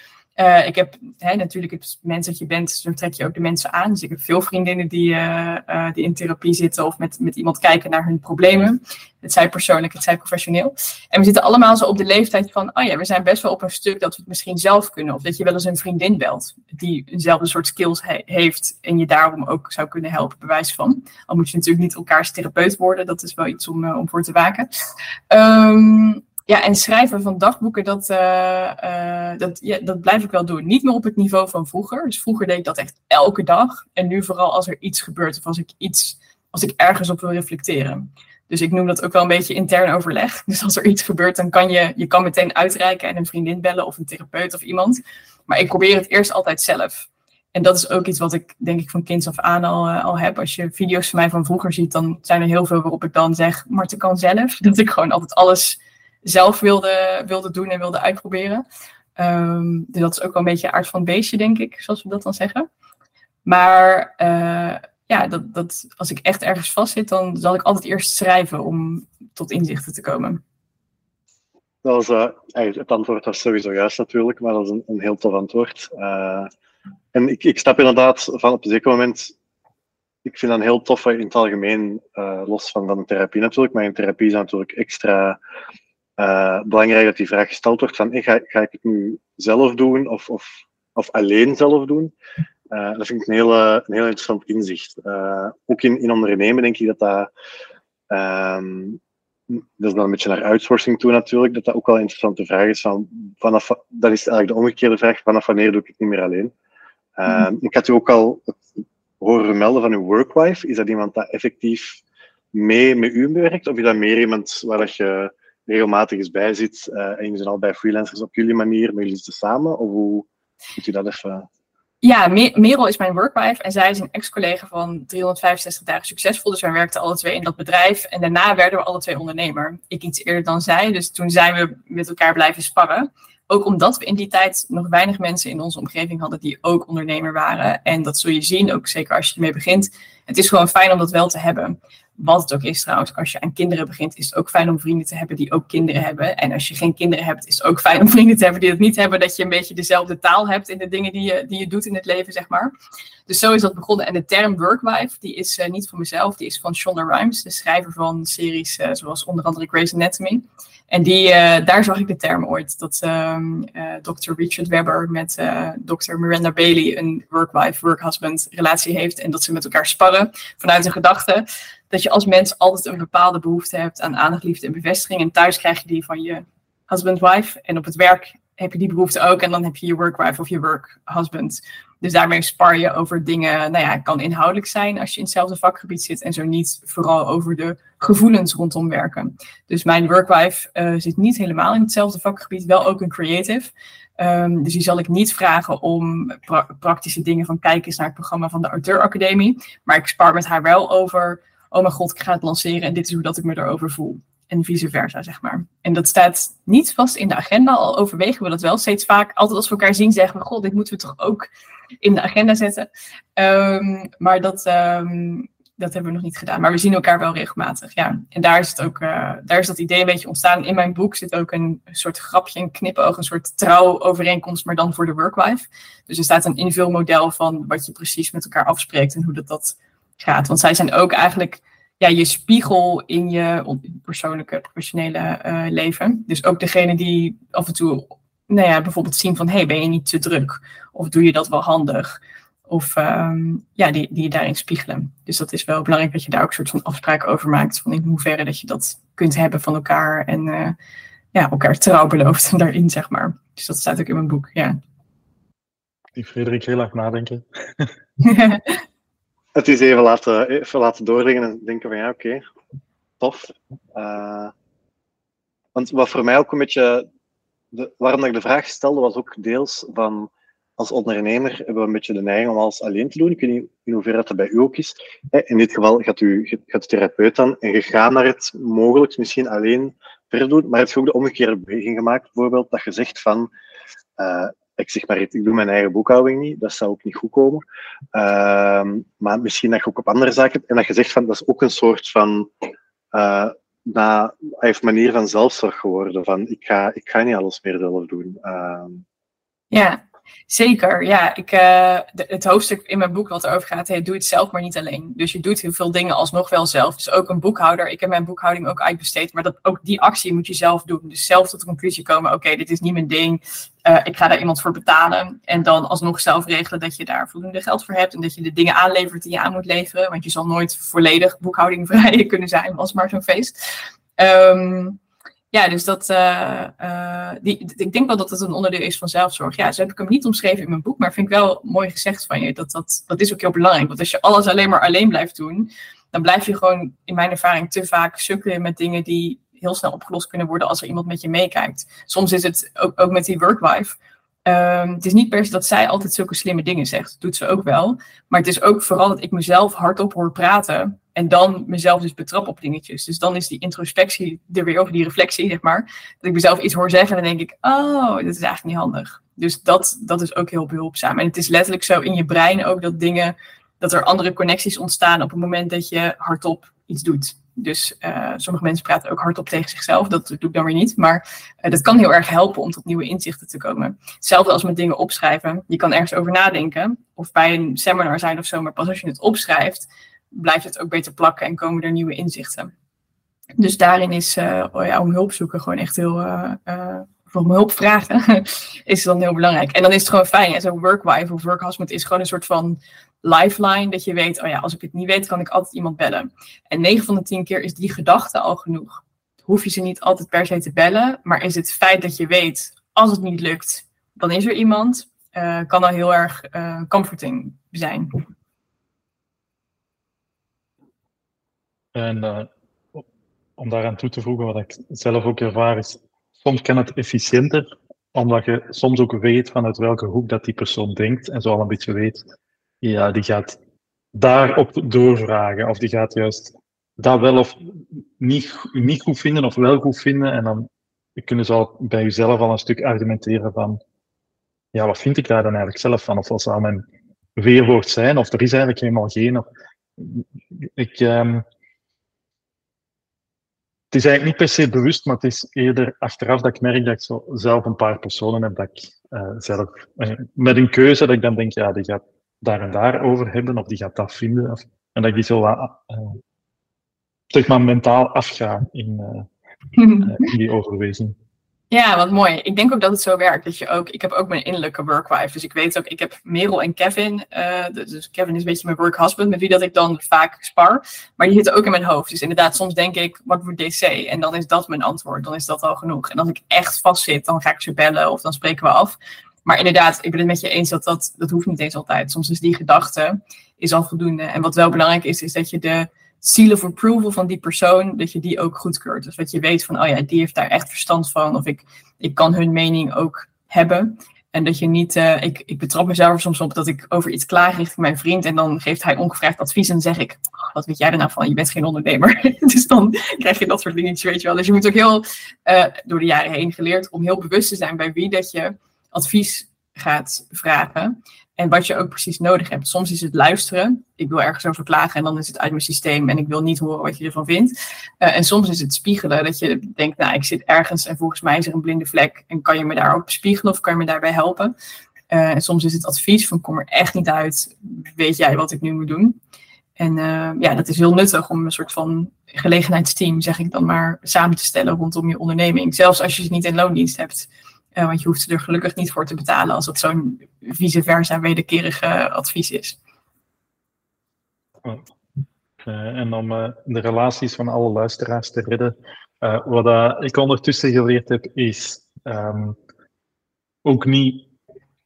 uh, ik heb hè, natuurlijk het mens dat je bent, zo trek je ook de mensen aan. Dus ik heb veel vriendinnen die, uh, uh, die in therapie zitten of met, met iemand kijken naar hun problemen. Het zij persoonlijk, het zij professioneel. En we zitten allemaal zo op de leeftijd van, oh ja, we zijn best wel op een stuk dat we het misschien zelf kunnen. Of dat je wel eens een vriendin belt die eenzelfde soort skills he heeft en je daarom ook zou kunnen helpen, bewijs van. Al moet je natuurlijk niet elkaars therapeut worden, dat is wel iets om, om voor te waken. Um, ja, en schrijven van dagboeken, dat, uh, uh, dat, dat blijf ik wel doen. Niet meer op het niveau van vroeger. Dus vroeger deed ik dat echt elke dag. En nu vooral als er iets gebeurt of als ik iets, als ik ergens op wil reflecteren. Dus ik noem dat ook wel een beetje intern overleg. Dus als er iets gebeurt, dan kan je, je kan meteen uitreiken en een vriendin bellen of een therapeut of iemand. Maar ik probeer het eerst altijd zelf. En dat is ook iets wat ik denk ik van kinds af aan al, uh, al heb. Als je video's van mij van vroeger ziet, dan zijn er heel veel waarop ik dan zeg, Marten kan zelf. Dat ik gewoon altijd alles zelf wilde, wilde doen en wilde uitproberen. Um, dus dat is ook wel een beetje aard van het beestje, denk ik, zoals we dat dan zeggen. Maar uh, ja, dat, dat, als ik echt ergens vast zit, dan zal ik altijd eerst schrijven om tot inzichten te komen. Dat was, uh, het antwoord was sowieso juist natuurlijk, maar dat is een, een heel tof antwoord. Uh, en ik, ik snap inderdaad van op een zeker moment ik vind dat heel tof in het algemeen, los van, van de therapie natuurlijk, maar in therapie is natuurlijk extra uh, belangrijk dat die vraag gesteld wordt van ga, ga ik het nu zelf doen of, of, of alleen zelf doen? Uh, dat vind ik een, hele, een heel interessant inzicht. ook in, in ondernemen denk ik dat dat, um, dat is dan een beetje naar outsourcing toe natuurlijk, dat dat ook wel een interessante vraag is. Van, vanaf, dat is eigenlijk de omgekeerde vraag, vanaf wanneer doe ik het niet meer alleen? Uh, Ik had u ook al horen vermelden van uw workwife. Is dat iemand dat effectief mee met u werkt? Of is dat meer iemand waar dat je regelmatig eens bij zit uh, en jullie zijn al bij freelancers op jullie manier, maar jullie zitten samen? Of hoe moet u dat even... Ja, Merel is mijn workwife en zij is een ex-collega van 365 dagen succesvol. Dus wij werkten alle twee in dat bedrijf. En daarna werden we alle twee ondernemer. Ik iets eerder dan zij. Dus toen zijn we met elkaar blijven sparren. Ook omdat we in die tijd nog weinig mensen in onze omgeving hadden die ook ondernemer waren. En dat zul je zien, ook zeker als je ermee begint. Het is gewoon fijn om dat wel te hebben. Wat het ook is trouwens, als je aan kinderen begint, is het ook fijn om vrienden te hebben die ook kinderen hebben. En als je geen kinderen hebt, is het ook fijn om vrienden te hebben die dat niet hebben. Dat je een beetje dezelfde taal hebt in de dingen die je, die je doet in het leven, zeg maar. Dus zo is dat begonnen. En de term workwife, die is uh, niet van mezelf, die is van Shonda Rhimes, de schrijver van series uh, zoals onder andere Grey's Anatomy. En die, uh, daar zag ik de term ooit, dat um, Dr. Richard Webber met Dr. Miranda Bailey een work-wife-work-husband relatie heeft. En dat ze met elkaar sparren vanuit een gedachte dat je als mens altijd een bepaalde behoefte hebt aan aandacht, liefde en bevestiging. En thuis krijg je die van je husband-wife. En op het werk heb je die behoefte ook. En dan heb je je work-wife of je work-husband. Dus daarmee spar je over dingen, nou ja, het kan inhoudelijk zijn als je in hetzelfde vakgebied zit en zo niet vooral over de gevoelens rondom werken. Dus mijn workwife uh, zit niet helemaal in hetzelfde vakgebied, wel ook een creative. Um, dus die zal ik niet vragen om pra praktische dingen van kijk eens naar het programma van de Auteur Academie. Maar ik spar met haar wel over, oh mijn god, ik ga het lanceren en dit is hoe dat ik me erover voel. En vice versa, zeg maar. En dat staat niet vast in de agenda, al overwegen we dat wel steeds vaak. Altijd als we elkaar zien zeggen we, god, dit moeten we toch ook in de agenda zetten. Um, maar dat, um, dat hebben we nog niet gedaan. Maar we zien elkaar wel regelmatig, ja. En daar is, het ook, uh, daar is dat idee een beetje ontstaan. In mijn boek zit ook een soort grapje, een knipoog, een soort trouwovereenkomst, maar dan voor de workwife. Dus er staat een invulmodel van wat je precies met elkaar afspreekt en hoe dat, dat gaat. Want zij zijn ook eigenlijk ja, je spiegel in je persoonlijke, professionele uh, leven. Dus ook degene die af en toe nou ja, bijvoorbeeld zien van, hey, ben je niet te druk? Of doe je dat wel handig? Of um, ja, die, die je daarin spiegelen. Dus dat is wel belangrijk dat je daar ook een soort van afspraken over maakt. Van in hoeverre dat je dat kunt hebben van elkaar. En uh, ja, elkaar trouw belooft daarin, zeg maar. Dus dat staat ook in mijn boek, ja. Die Frederik heel erg nadenken. het is even laten, even laten doordringen en denken van ja, oké, tof. Uh, want wat voor mij ook een beetje de, waarom ik de vraag stelde, was ook deels van als ondernemer hebben we een beetje de neiging om alles alleen te doen. Ik weet niet in hoeverre dat bij u ook is. In dit geval gaat, u, gaat de therapeut aan en je gaat naar het mogelijk misschien alleen verder doen, maar heb je ook de omgekeerde beweging gemaakt, bijvoorbeeld dat je zegt van, uh, ik zeg maar, ik doe mijn eigen boekhouding niet, dat zou ook niet goed komen. Uh, maar misschien dat je ook op andere zaken, en dat je zegt van, dat is ook een soort van na, hij heeft manier van zelfzorg geworden. Van ik ga, ik ga niet alles meer zelf doen. Uh... Ja, Zeker, ja. Ik, uh, het hoofdstuk in mijn boek wat erover gaat, Doe het zelf, maar niet alleen. Dus je doet heel veel dingen alsnog wel zelf. Dus ook een boekhouder. Ik heb mijn boekhouding ook uitbesteed, maar dat, ook die actie moet je zelf doen. Dus zelf tot de conclusie komen, oké, dit is niet mijn ding. Uh, ik ga daar iemand voor betalen. En dan alsnog zelf regelen dat je daar voldoende geld voor hebt. En dat je de dingen aanlevert die je aan moet leveren. Want je zal nooit volledig boekhoudingvrij kunnen zijn als maar zo'n feest. Um, ja, dus dat, uh, uh, die, ik denk wel dat het een onderdeel is van zelfzorg. Ja, zo heb ik hem niet omschreven in mijn boek, maar vind ik wel mooi gezegd van je. Dat, dat, dat is ook heel belangrijk. Want als je alles alleen maar alleen blijft doen, dan blijf je gewoon, in mijn ervaring, te vaak sukkelen met dingen die heel snel opgelost kunnen worden als er iemand met je meekijkt. Soms is het ook, ook met die workwife. Um, het is niet per se dat zij altijd zulke slimme dingen zegt. Dat doet ze ook wel. Maar het is ook vooral dat ik mezelf hardop hoor praten. En dan mezelf dus betrap op dingetjes. Dus dan is die introspectie er weer, of die reflectie, zeg maar. Dat ik mezelf iets hoor zeggen en dan denk ik, oh, dat is eigenlijk niet handig. Dus dat, dat is ook heel behulpzaam. En het is letterlijk zo in je brein ook dat dingen, dat er andere connecties ontstaan op het moment dat je hardop iets doet. Dus uh, sommige mensen praten ook hardop tegen zichzelf. Dat doe ik dan weer niet. Maar uh, dat kan heel erg helpen om tot nieuwe inzichten te komen. Hetzelfde als met dingen opschrijven. Je kan ergens over nadenken. Of bij een seminar zijn of zo. Maar pas als je het opschrijft, blijft het ook beter plakken en komen er nieuwe inzichten. Dus daarin is oh ja, om hulp zoeken gewoon echt heel, om hulp vragen, is dan heel belangrijk. En dan is het gewoon fijn. En zo'n workwife of workhusband is gewoon een soort van lifeline. Dat je weet, oh ja, als ik het niet weet, kan ik altijd iemand bellen. En 9 van de 10 keer is die gedachte al genoeg. Hoef je ze niet altijd per se te bellen. Maar is het feit dat je weet, als het niet lukt, dan is er iemand. Uh, kan dan heel erg uh, comforting zijn. En uh, om daaraan toe te voegen, wat ik zelf ook ervaar, is soms kan het efficiënter, omdat je soms ook weet vanuit welke hoek dat die persoon denkt en zo al een beetje weet, ja, die gaat daarop doorvragen of die gaat juist dat wel of niet, niet goed vinden of wel goed vinden en dan kunnen ze al bij jezelf al een stuk argumenteren van ja, wat vind ik daar dan eigenlijk zelf van? Of wat zou mijn weerwoord zijn? Of er is eigenlijk helemaal geen. Ik, um, het is eigenlijk niet per se bewust, maar het is eerder achteraf dat ik merk dat ik zo zelf een paar personen heb dat ik uh, zelf uh, met een keuze dat ik dan denk, ja, die gaat daar en daar over hebben of die gaat dat vinden. Of, en dat ik die zo uh, zeg maar mentaal afga in, in die overweging. Ja, wat mooi. Ik denk ook dat het zo werkt. Dat je ook, ik heb ook mijn innerlijke workwife. Dus ik weet ook, ik heb Merel en Kevin. Uh, dus Kevin is een beetje mijn workhusband, met wie dat ik dan vaak spar. Maar die zitten ook in mijn hoofd. Dus inderdaad, soms denk ik, wat wordt DC? En dan is dat mijn antwoord. Dan is dat al genoeg. En als ik echt vast zit, dan ga ik ze bellen of dan spreken we af. Maar inderdaad, ik ben het met je eens dat dat, dat hoeft niet eens altijd. Soms is die gedachte is al voldoende. En wat wel belangrijk is, is dat je de seal of approval van die persoon, dat je die ook goedkeurt. Dus dat je weet van, oh ja, die heeft daar echt verstand van. Of ik, ik kan hun mening ook hebben. En dat je niet, uh, ik, ik betrap mezelf soms op dat ik over iets klaag richting mijn vriend. En dan geeft hij ongevraagd advies en dan zeg ik, oh, wat weet jij er nou van? Je bent geen ondernemer. dus dan krijg je dat soort dingetjes, weet je wel. Dus je moet ook heel, uh, door de jaren heen geleerd om heel bewust te zijn bij wie dat je advies gaat vragen. En wat je ook precies nodig hebt. Soms is het luisteren. Ik wil ergens over klagen en dan is het uit mijn systeem en ik wil niet horen wat je ervan vindt. Uh, en soms is het spiegelen. Dat je denkt, nou, ik zit ergens en volgens mij is er een blinde vlek. En kan je me daar ook spiegelen of kan je me daarbij helpen? Uh, en soms is het advies van kom er echt niet uit. Weet jij wat ik nu moet doen? En uh, ja, dat is heel nuttig om een soort van gelegenheidsteam, zeg ik dan maar, samen te stellen rondom je onderneming. Zelfs als je het niet in loondienst hebt. Uh, want je hoeft er gelukkig niet voor te betalen als het zo'n vice versa wederkerige advies is. Uh, en om uh, de relaties van alle luisteraars te redden, wat ik ondertussen geleerd heb, is um, ook niet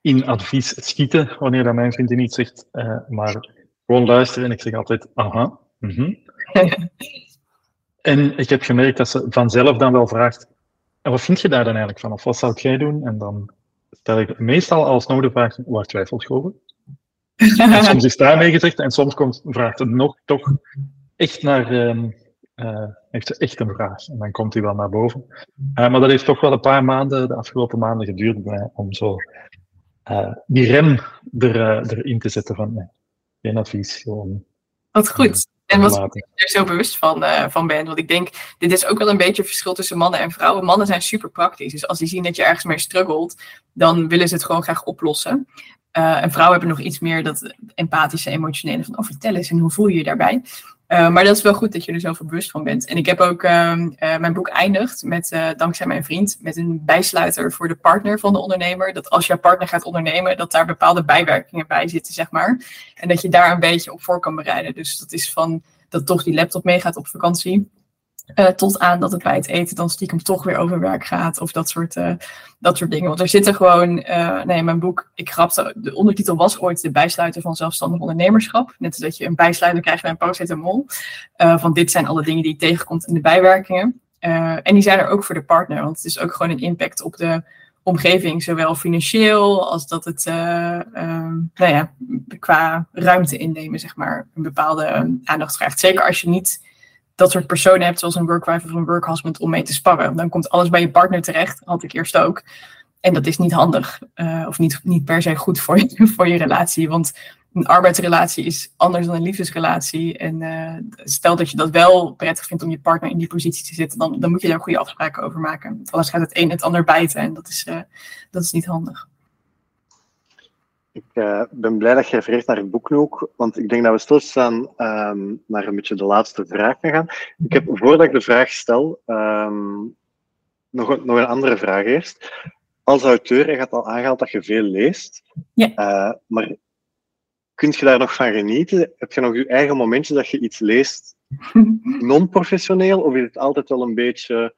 in advies schieten wanneer dat mijn vriendin niet zegt, maar gewoon luisteren en ik zeg altijd aha. Mm -hmm. en ik heb gemerkt dat ze vanzelf dan wel vraagt, en wat vind je daar dan eigenlijk van? Of wat zou jij doen? En dan stel ik meestal als de vraag, waar twijfelt je over? en soms is daarmee gezegd en soms komt, vraagt het nog toch echt naar, uh, uh, heeft ze echt een vraag. En dan komt hij wel naar boven. Uh, maar dat heeft toch wel een paar maanden, de afgelopen maanden geduurd bij, om zo eh, die rem er, erin te zetten van nee, geen advies. Gewoon, Wat goed. En wat ik er zo bewust van, uh, van ben. Want ik denk, dit is ook wel een beetje het verschil tussen mannen en vrouwen. Mannen zijn super praktisch. Dus als die zien dat je ergens mee struggelt, dan willen ze het gewoon graag oplossen. Uh, en vrouwen hebben nog iets meer dat empathische, emotionele van, oh vertel eens en hoe voel je je daarbij? Uh, maar dat is wel goed dat je er zo bewust van bent. En ik heb ook uh, uh, mijn boek eindigd met, dankzij mijn vriend, met een bijsluiter voor de partner van de ondernemer. Dat als jouw partner gaat ondernemen, dat daar bepaalde bijwerkingen bij zitten, zeg maar. En dat je daar een beetje op voor kan bereiden. Dus dat is van dat toch die laptop meegaat op vakantie. Uh, tot aan dat het bij het eten dan stiekem toch weer over werk gaat. Of dat soort, uh, dat soort dingen. Want er zitten gewoon, uh, nee, mijn boek, ik grapte, de ondertitel was ooit de bijsluiter van zelfstandig ondernemerschap. Net als dat je een bijsluiter krijgt bij een paracetamol. van dit zijn alle dingen die je tegenkomt in de bijwerkingen. en die zijn er ook voor de partner. Want het is ook gewoon een impact op de omgeving. Zowel financieel als dat het, nou ja, qua ruimte innemen, zeg maar, een bepaalde aandacht krijgt. Zeker als je niet dat soort personen hebt, zoals een workwife of een workhusband, om mee te sparren. Dan komt alles bij je partner terecht, had ik eerst ook. En dat is niet handig, uh, of niet, niet per se goed voor je, voor je relatie. Want een arbeidsrelatie is anders dan een liefdesrelatie. En uh, stel dat je dat wel prettig vindt om je partner in die positie te zitten, dan, dan moet je daar goede afspraken over maken. Anders gaat het een het ander bijten en dat is, uh, dat is niet handig. Ik uh, ben blij dat je refereert naar het boek nu ook, want ik denk dat we stilstaan um, naar een beetje de laatste vraag gaan gaan. Ik heb, voordat ik de vraag stel, um, nog, een, nog een andere vraag eerst. Als auteur, je gaat al aangehaald dat je veel leest, ja. Uh, maar kun je daar nog van genieten? Heb je nog je eigen momentje dat je iets leest non-professioneel, of is het altijd wel een beetje,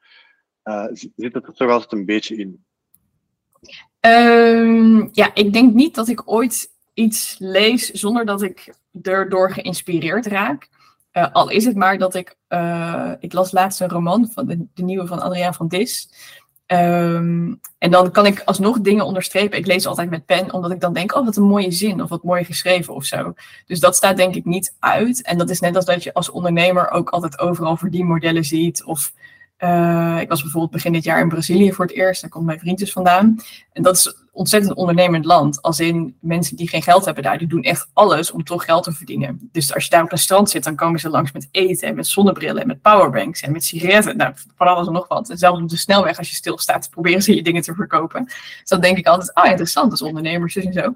uh, zit het er toch altijd een beetje in? Um, ja, ik denk niet dat ik ooit iets lees zonder dat ik erdoor geïnspireerd raak. Uh, al is het maar dat ik, uh, ik las laatst een roman van de, nieuwe van Adriaan van Dis. Um, en dan kan ik alsnog dingen onderstrepen. Ik lees altijd met pen, omdat ik dan denk, oh wat een mooie zin of wat mooi geschreven of zo. Dus dat staat denk ik niet uit. En dat is net als dat je als ondernemer ook altijd overal verdienmodellen ziet of uh, ik was bijvoorbeeld begin dit jaar in Brazilië voor het eerst. Daar komt mijn vriend dus vandaan. En dat is ontzettend ondernemend land. Als in mensen die geen geld hebben daar, die doen echt alles om toch geld te verdienen. Dus als je daar op een strand zit, dan komen ze langs met eten en met zonnebrillen en met powerbanks en met sigaretten. Nou, van alles en nog wat. En zelfs op de snelweg, als je stilstaat, proberen ze je dingen te verkopen. Dus dan denk ik altijd, ah, interessant als ondernemers dus en zo.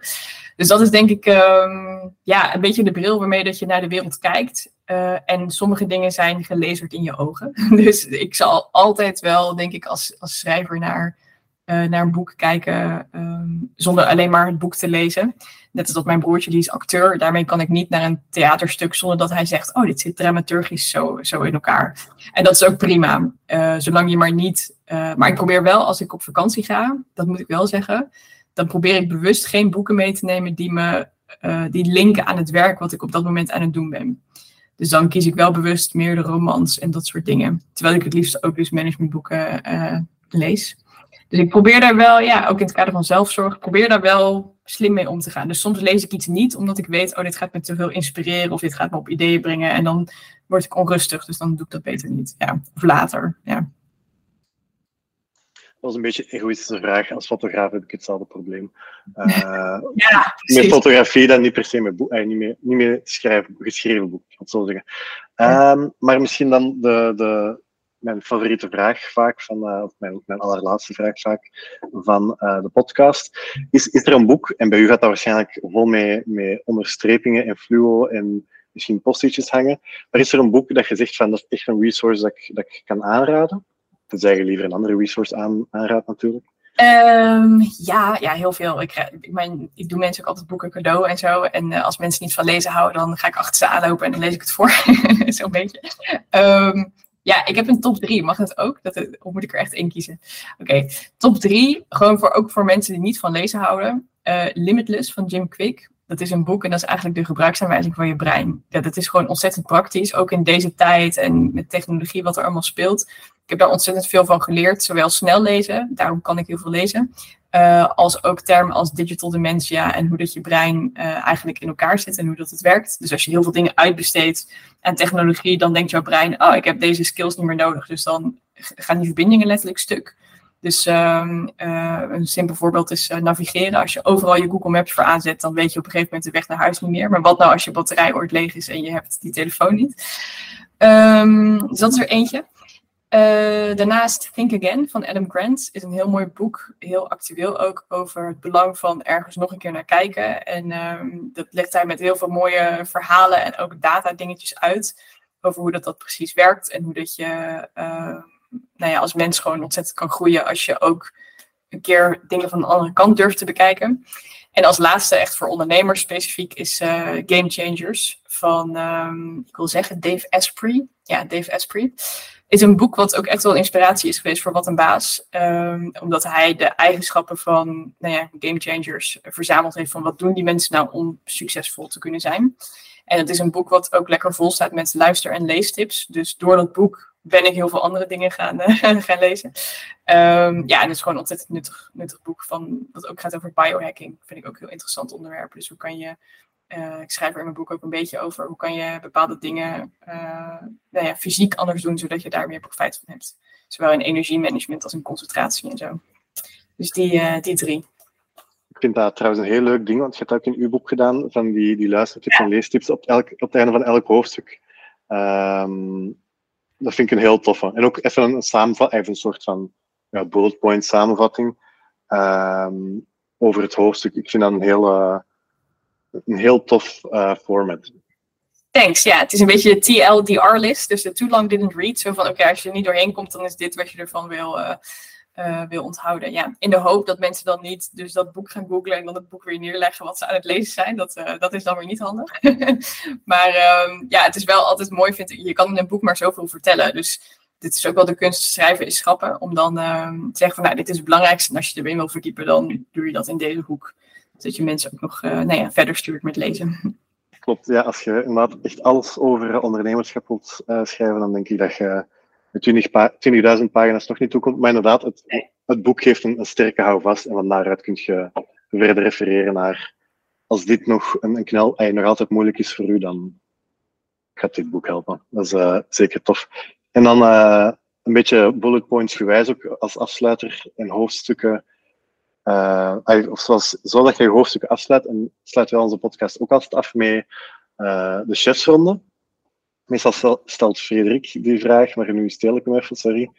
Dus dat is denk ik um, ja, een beetje de bril waarmee dat je naar de wereld kijkt. Uh, en sommige dingen zijn gelezerd in je ogen. Dus ik zal altijd wel, denk ik, als, als schrijver naar, uh, naar een boek kijken. Um, zonder alleen maar het boek te lezen. Net als dat mijn broertje, die is acteur. Daarmee kan ik niet naar een theaterstuk zonder dat hij zegt: Oh, dit zit dramaturgisch zo, zo in elkaar. En dat is ook prima. Uh, zolang je maar niet. maar ik probeer wel, als ik op vakantie ga, dat moet ik wel zeggen. Dan probeer ik bewust geen boeken mee te nemen die me. die linken aan het werk wat ik op dat moment aan het doen ben. Dus dan kies ik wel bewust meer de romans en dat soort dingen. Terwijl ik het liefst ook dus managementboeken uh, lees. Dus ik probeer daar wel, ja, ook in het kader van zelfzorg, probeer daar wel slim mee om te gaan. Dus soms lees ik iets niet, omdat ik weet, oh, dit gaat me te veel inspireren of dit gaat me op ideeën brengen. En dan word ik onrustig, dus dan doe ik dat beter niet. Ja, of later, ja. Dat was een beetje een egoïstische vraag. Als fotograaf heb ik hetzelfde probleem. Uh, ja, met fotografie dan niet per se met boek, eh, niet meer, niet meer schrijven, geschreven boek, ik zo zeggen. Um, maar misschien dan de, de, mijn favoriete vraag vaak, van, uh, of mijn, mijn allerlaatste vraag vaak van uh, de podcast. Is, is er een boek, en bij u gaat dat waarschijnlijk vol met, met onderstrepingen en fluo en misschien postitjes hangen, maar is er een boek dat je zegt van dat is echt een resource dat ik, dat ik kan aanraden? Tenzij je liever een andere resource aan, aanraadt natuurlijk. Um, ja, ja, heel veel. Ik, ik, mijn, ik doe mensen ook altijd boeken cadeau en zo. En uh, als mensen niet van lezen houden, dan ga ik achter ze aanlopen en dan lees ik het voor. Zo'n beetje. Um, ja, ik heb een top 3. Mag dat ook? Dat, of moet ik er echt één kiezen? Oké, top 3. Gewoon voor, ook voor mensen die niet van lezen houden. Uh, Limitless van Jim Quick. Dat is een boek en dat is eigenlijk de gebruiksaanwijzing van je brein. Ja, dat is gewoon ontzettend praktisch. Ook in deze tijd en met technologie wat er allemaal speelt. Ik heb daar ontzettend veel van geleerd. Zowel snel lezen, daarom kan ik heel veel lezen. Uh, als ook termen als digital dementia en hoe dat je brein uh, eigenlijk in elkaar zit en hoe dat het werkt. Dus als je heel veel dingen uitbesteedt aan technologie, dan denkt jouw brein, oh, ik heb deze skills niet meer nodig. Dus dan gaan die verbindingen letterlijk stuk. Dus uh, een simpel voorbeeld is uh, navigeren. Als je overal je Google Maps voor aanzet, dan weet je op een gegeven moment de weg naar huis niet meer. Maar wat nou als je batterij ooit leeg is en je hebt die telefoon niet? Um, dus dat is er eentje. Uh, daarnaast Think Again van Adam Grant is een heel mooi boek, heel actueel ook, over het belang van ergens nog een keer naar kijken. En um, dat legt hij met heel veel mooie verhalen en ook data dingetjes uit over hoe dat, dat precies werkt en hoe dat je nou ja, als mens gewoon ontzettend kan groeien als je ook een keer dingen van de andere kant durft te bekijken. En als laatste, echt voor ondernemers specifiek, is uh, Game Changers van, um, ik wil zeggen, Dave Asprey. Ja, Dave Asprey is een boek wat ook echt wel inspiratie is geweest voor Wat een Baas. Um, omdat hij de eigenschappen van nou ja, game changers verzameld heeft van wat doen die mensen nou om succesvol te kunnen zijn. En het is een boek wat ook lekker vol staat met luister- en leestips. Dus door dat boek ben ik heel veel andere dingen gaan, uh, gaan lezen. Um, ja, en het is gewoon een ontzettend nuttig, nuttig boek van, dat ook gaat over biohacking. Vind ik ook een heel interessant onderwerp. Dus hoe kan je uh, ik schrijf er in mijn boek ook een beetje over hoe kan je bepaalde dingen uh, nou ja, fysiek anders doen, zodat je daar meer profijt van hebt. Zowel in energiemanagement als in concentratie en zo. Dus die, uh, die drie. Ik vind dat trouwens een heel leuk ding, want je hebt ook in uw boek gedaan van die, die luistertips ja. en leestips op, elk, op het einde van elk hoofdstuk. Um, dat vind ik een heel toffe. En ook even een samenvatting, even een soort van ja, bullet point samenvatting. Um, over het hoofdstuk. Ik vind dat een heel, een heel tof format. Thanks, ja. Het is een beetje de TLDR-list, dus de Too Long Didn't Read. Zo van, oké, als je er niet doorheen komt, dan is dit wat je ervan wil, uh, wil onthouden. Ja, in de hoop dat mensen dan niet dus dat boek gaan googlen en dan het boek weer neerleggen wat ze aan het lezen zijn. Dat, uh, dat is dan weer niet handig. maar um, ja, het is wel altijd mooi, vind ik. Je kan in een boek maar zoveel vertellen. Dus dit is ook wel de kunst schrijven is schrappen. Om dan uh, te zeggen van, nou, dit is het belangrijkste. En als je erin wil verdiepen, dan doe je dat in deze hoek. Zodat je mensen ook nog nou ja, verder stuurt met lezen. Klopt, ja. Als je inderdaad echt alles over ondernemerschap wilt schrijven, dan denk ik dat je 20.000 pagina's nog niet toekomt. Maar inderdaad, het, het boek geeft een, een, sterke houvast en van daaruit kun je verder refereren naar als dit nog een, een knel, eh, nog altijd moeilijk is voor u, dan gaat dit boek helpen. Dat is uh, zeker tof. En dan uh, een beetje bullet points gewijs ook als afsluiter en hoofdstukken. Uh, of zoals, zodat je je hoofdstukken afsluit, en sluiten wij onze podcast ook altijd af met de chefsronde. Meestal stelt Frederik die vraag, maar nu stel ik hem even, sorry.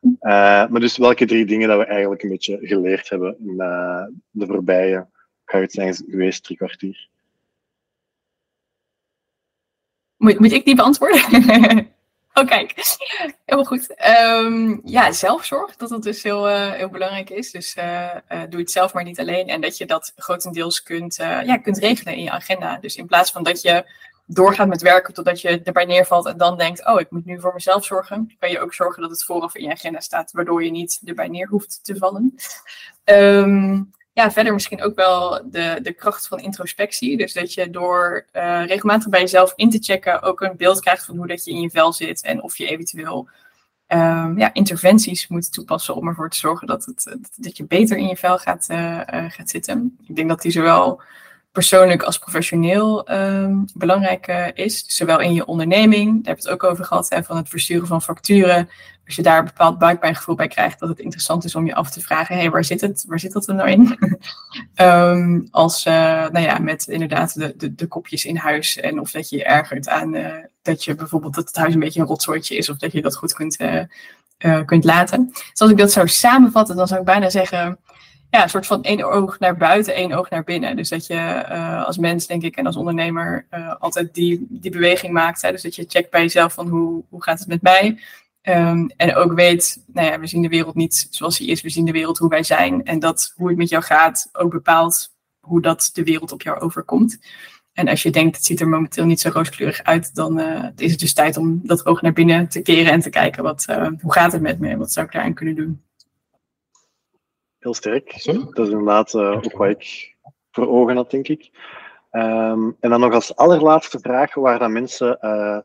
Uh, maar dus welke drie dingen dat we eigenlijk een beetje geleerd hebben uh, de voorbije, ga het zijn geweest, drie kwartier? Moet, moet ik die beantwoorden? oh, kijk. Helemaal goed. Um, ja, zelfzorg, dat dat dus heel, uh, heel belangrijk is. Dus doe het zelf maar niet alleen. En dat je dat grotendeels kunt, ja, kunt regelen in je agenda. Dus in plaats van dat je doorgaat met werken totdat je erbij neervalt en dan denkt, oh, ik moet nu voor mezelf zorgen, kan je ook zorgen dat het vooraf in je agenda staat, waardoor je niet erbij neer hoeft te vallen. Um, ja, verder misschien ook wel de, de kracht van introspectie. Dus dat je door uh, regelmatig bij jezelf in te checken ook een beeld krijgt van hoe dat je in je vel zit en of je eventueel um, ja, interventies moet toepassen om ervoor te zorgen dat, het, dat je beter in je vel gaat, uh, uh, gaat zitten. Ik denk dat die zowel persoonlijk als professioneel um, belangrijk uh, is. zowel in je onderneming, daar hebben we het ook over gehad, van het versturen van facturen. Als je daar een bepaald buikpijngevoel bij krijgt, dat het interessant is om je af te vragen, hé, hey, waar zit het? Waar zit dat er nou in? um, als, uh, nou ja, met inderdaad de, de, de, kopjes in huis en of dat je je ergert aan uh, dat je bijvoorbeeld dat het huis een beetje een rotzooitje is of dat je dat goed kunt, kunt laten. Dus als ik dat zou samenvatten, dan zou ik bijna zeggen ja, een soort van één oog naar buiten, één oog naar binnen. Dus dat je uh, als mens, denk ik, en als ondernemer uh, altijd die, die beweging maakt. Hè? Dus dat je checkt bij jezelf van hoe, hoe gaat het met mij? Um, en ook weet, nou ja, we zien de wereld niet zoals die is. We zien de wereld hoe wij zijn. En dat hoe het met jou gaat ook bepaalt hoe dat de wereld op jou overkomt. En als je denkt, het ziet er momenteel niet zo rooskleurig uit, dan uh, is het dus tijd om dat oog naar binnen te keren en te kijken, wat, hoe gaat het met me wat zou ik daaraan kunnen doen. Heel sterk. Dat is inderdaad uh, ook wat ik voor ogen had, denk ik. Um, en dan nog als allerlaatste vraag, waar dan mensen, uh,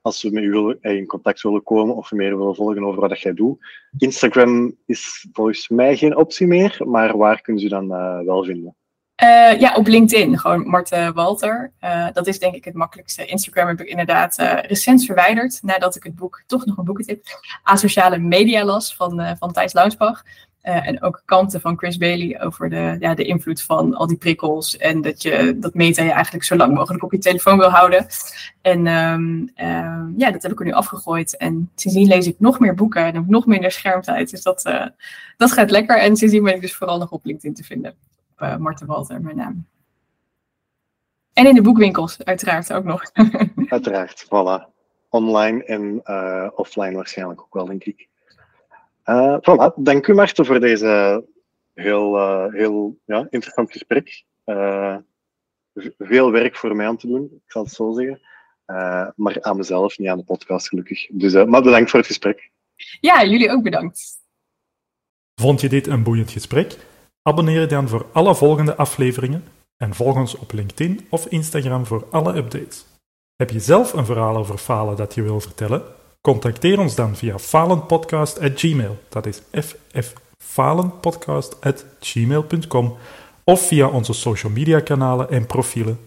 als ze met u willen, eh, in contact willen komen of meer willen volgen over wat jij doet. Instagram is volgens mij geen optie meer, maar waar kunnen ze dan uh, wel vinden? Uh, ja, op LinkedIn, gewoon Marten Walter. Uh, dat is denk ik het makkelijkste. Instagram heb ik inderdaad uh, recent verwijderd, nadat ik het boek, toch nog een boekentip, Asociale Media las van, van Thijs Launsbach. Uh, en ook kanten van Chris Bailey over de, ja, de invloed van al die prikkels. En dat je dat meta je eigenlijk zo lang mogelijk op je telefoon wil houden. En um, uh, ja, dat heb ik er nu afgegooid. En sindsdien lees ik nog meer boeken en heb nog minder schermtijd. Dus dat, uh, dat gaat lekker. En sindsdien ben ik dus vooral nog op LinkedIn te vinden. Op uh, Marten Walter, mijn naam. En in de boekwinkels, uiteraard ook nog. uiteraard, voilà. Online en offline waarschijnlijk ook wel, denk ik. Uh, voilà, dank u Marten voor deze heel, uh, heel ja, interessant gesprek. Uh, veel werk voor mij aan te doen, ik zal het zo zeggen. maar aan mezelf, niet aan de podcast gelukkig. Dus, maar bedankt voor het gesprek. Ja, jullie ook bedankt. Vond je dit een boeiend gesprek? Abonneer je dan voor alle volgende afleveringen en volg ons op LinkedIn of Instagram voor alle updates. Heb je zelf een verhaal over falen dat je wil vertellen? Contacteer ons dan via falenpodcast.gmail. Dat is fffalenpodcast.gmail.com of via onze social media kanalen en profielen.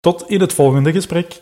Tot in het volgende gesprek.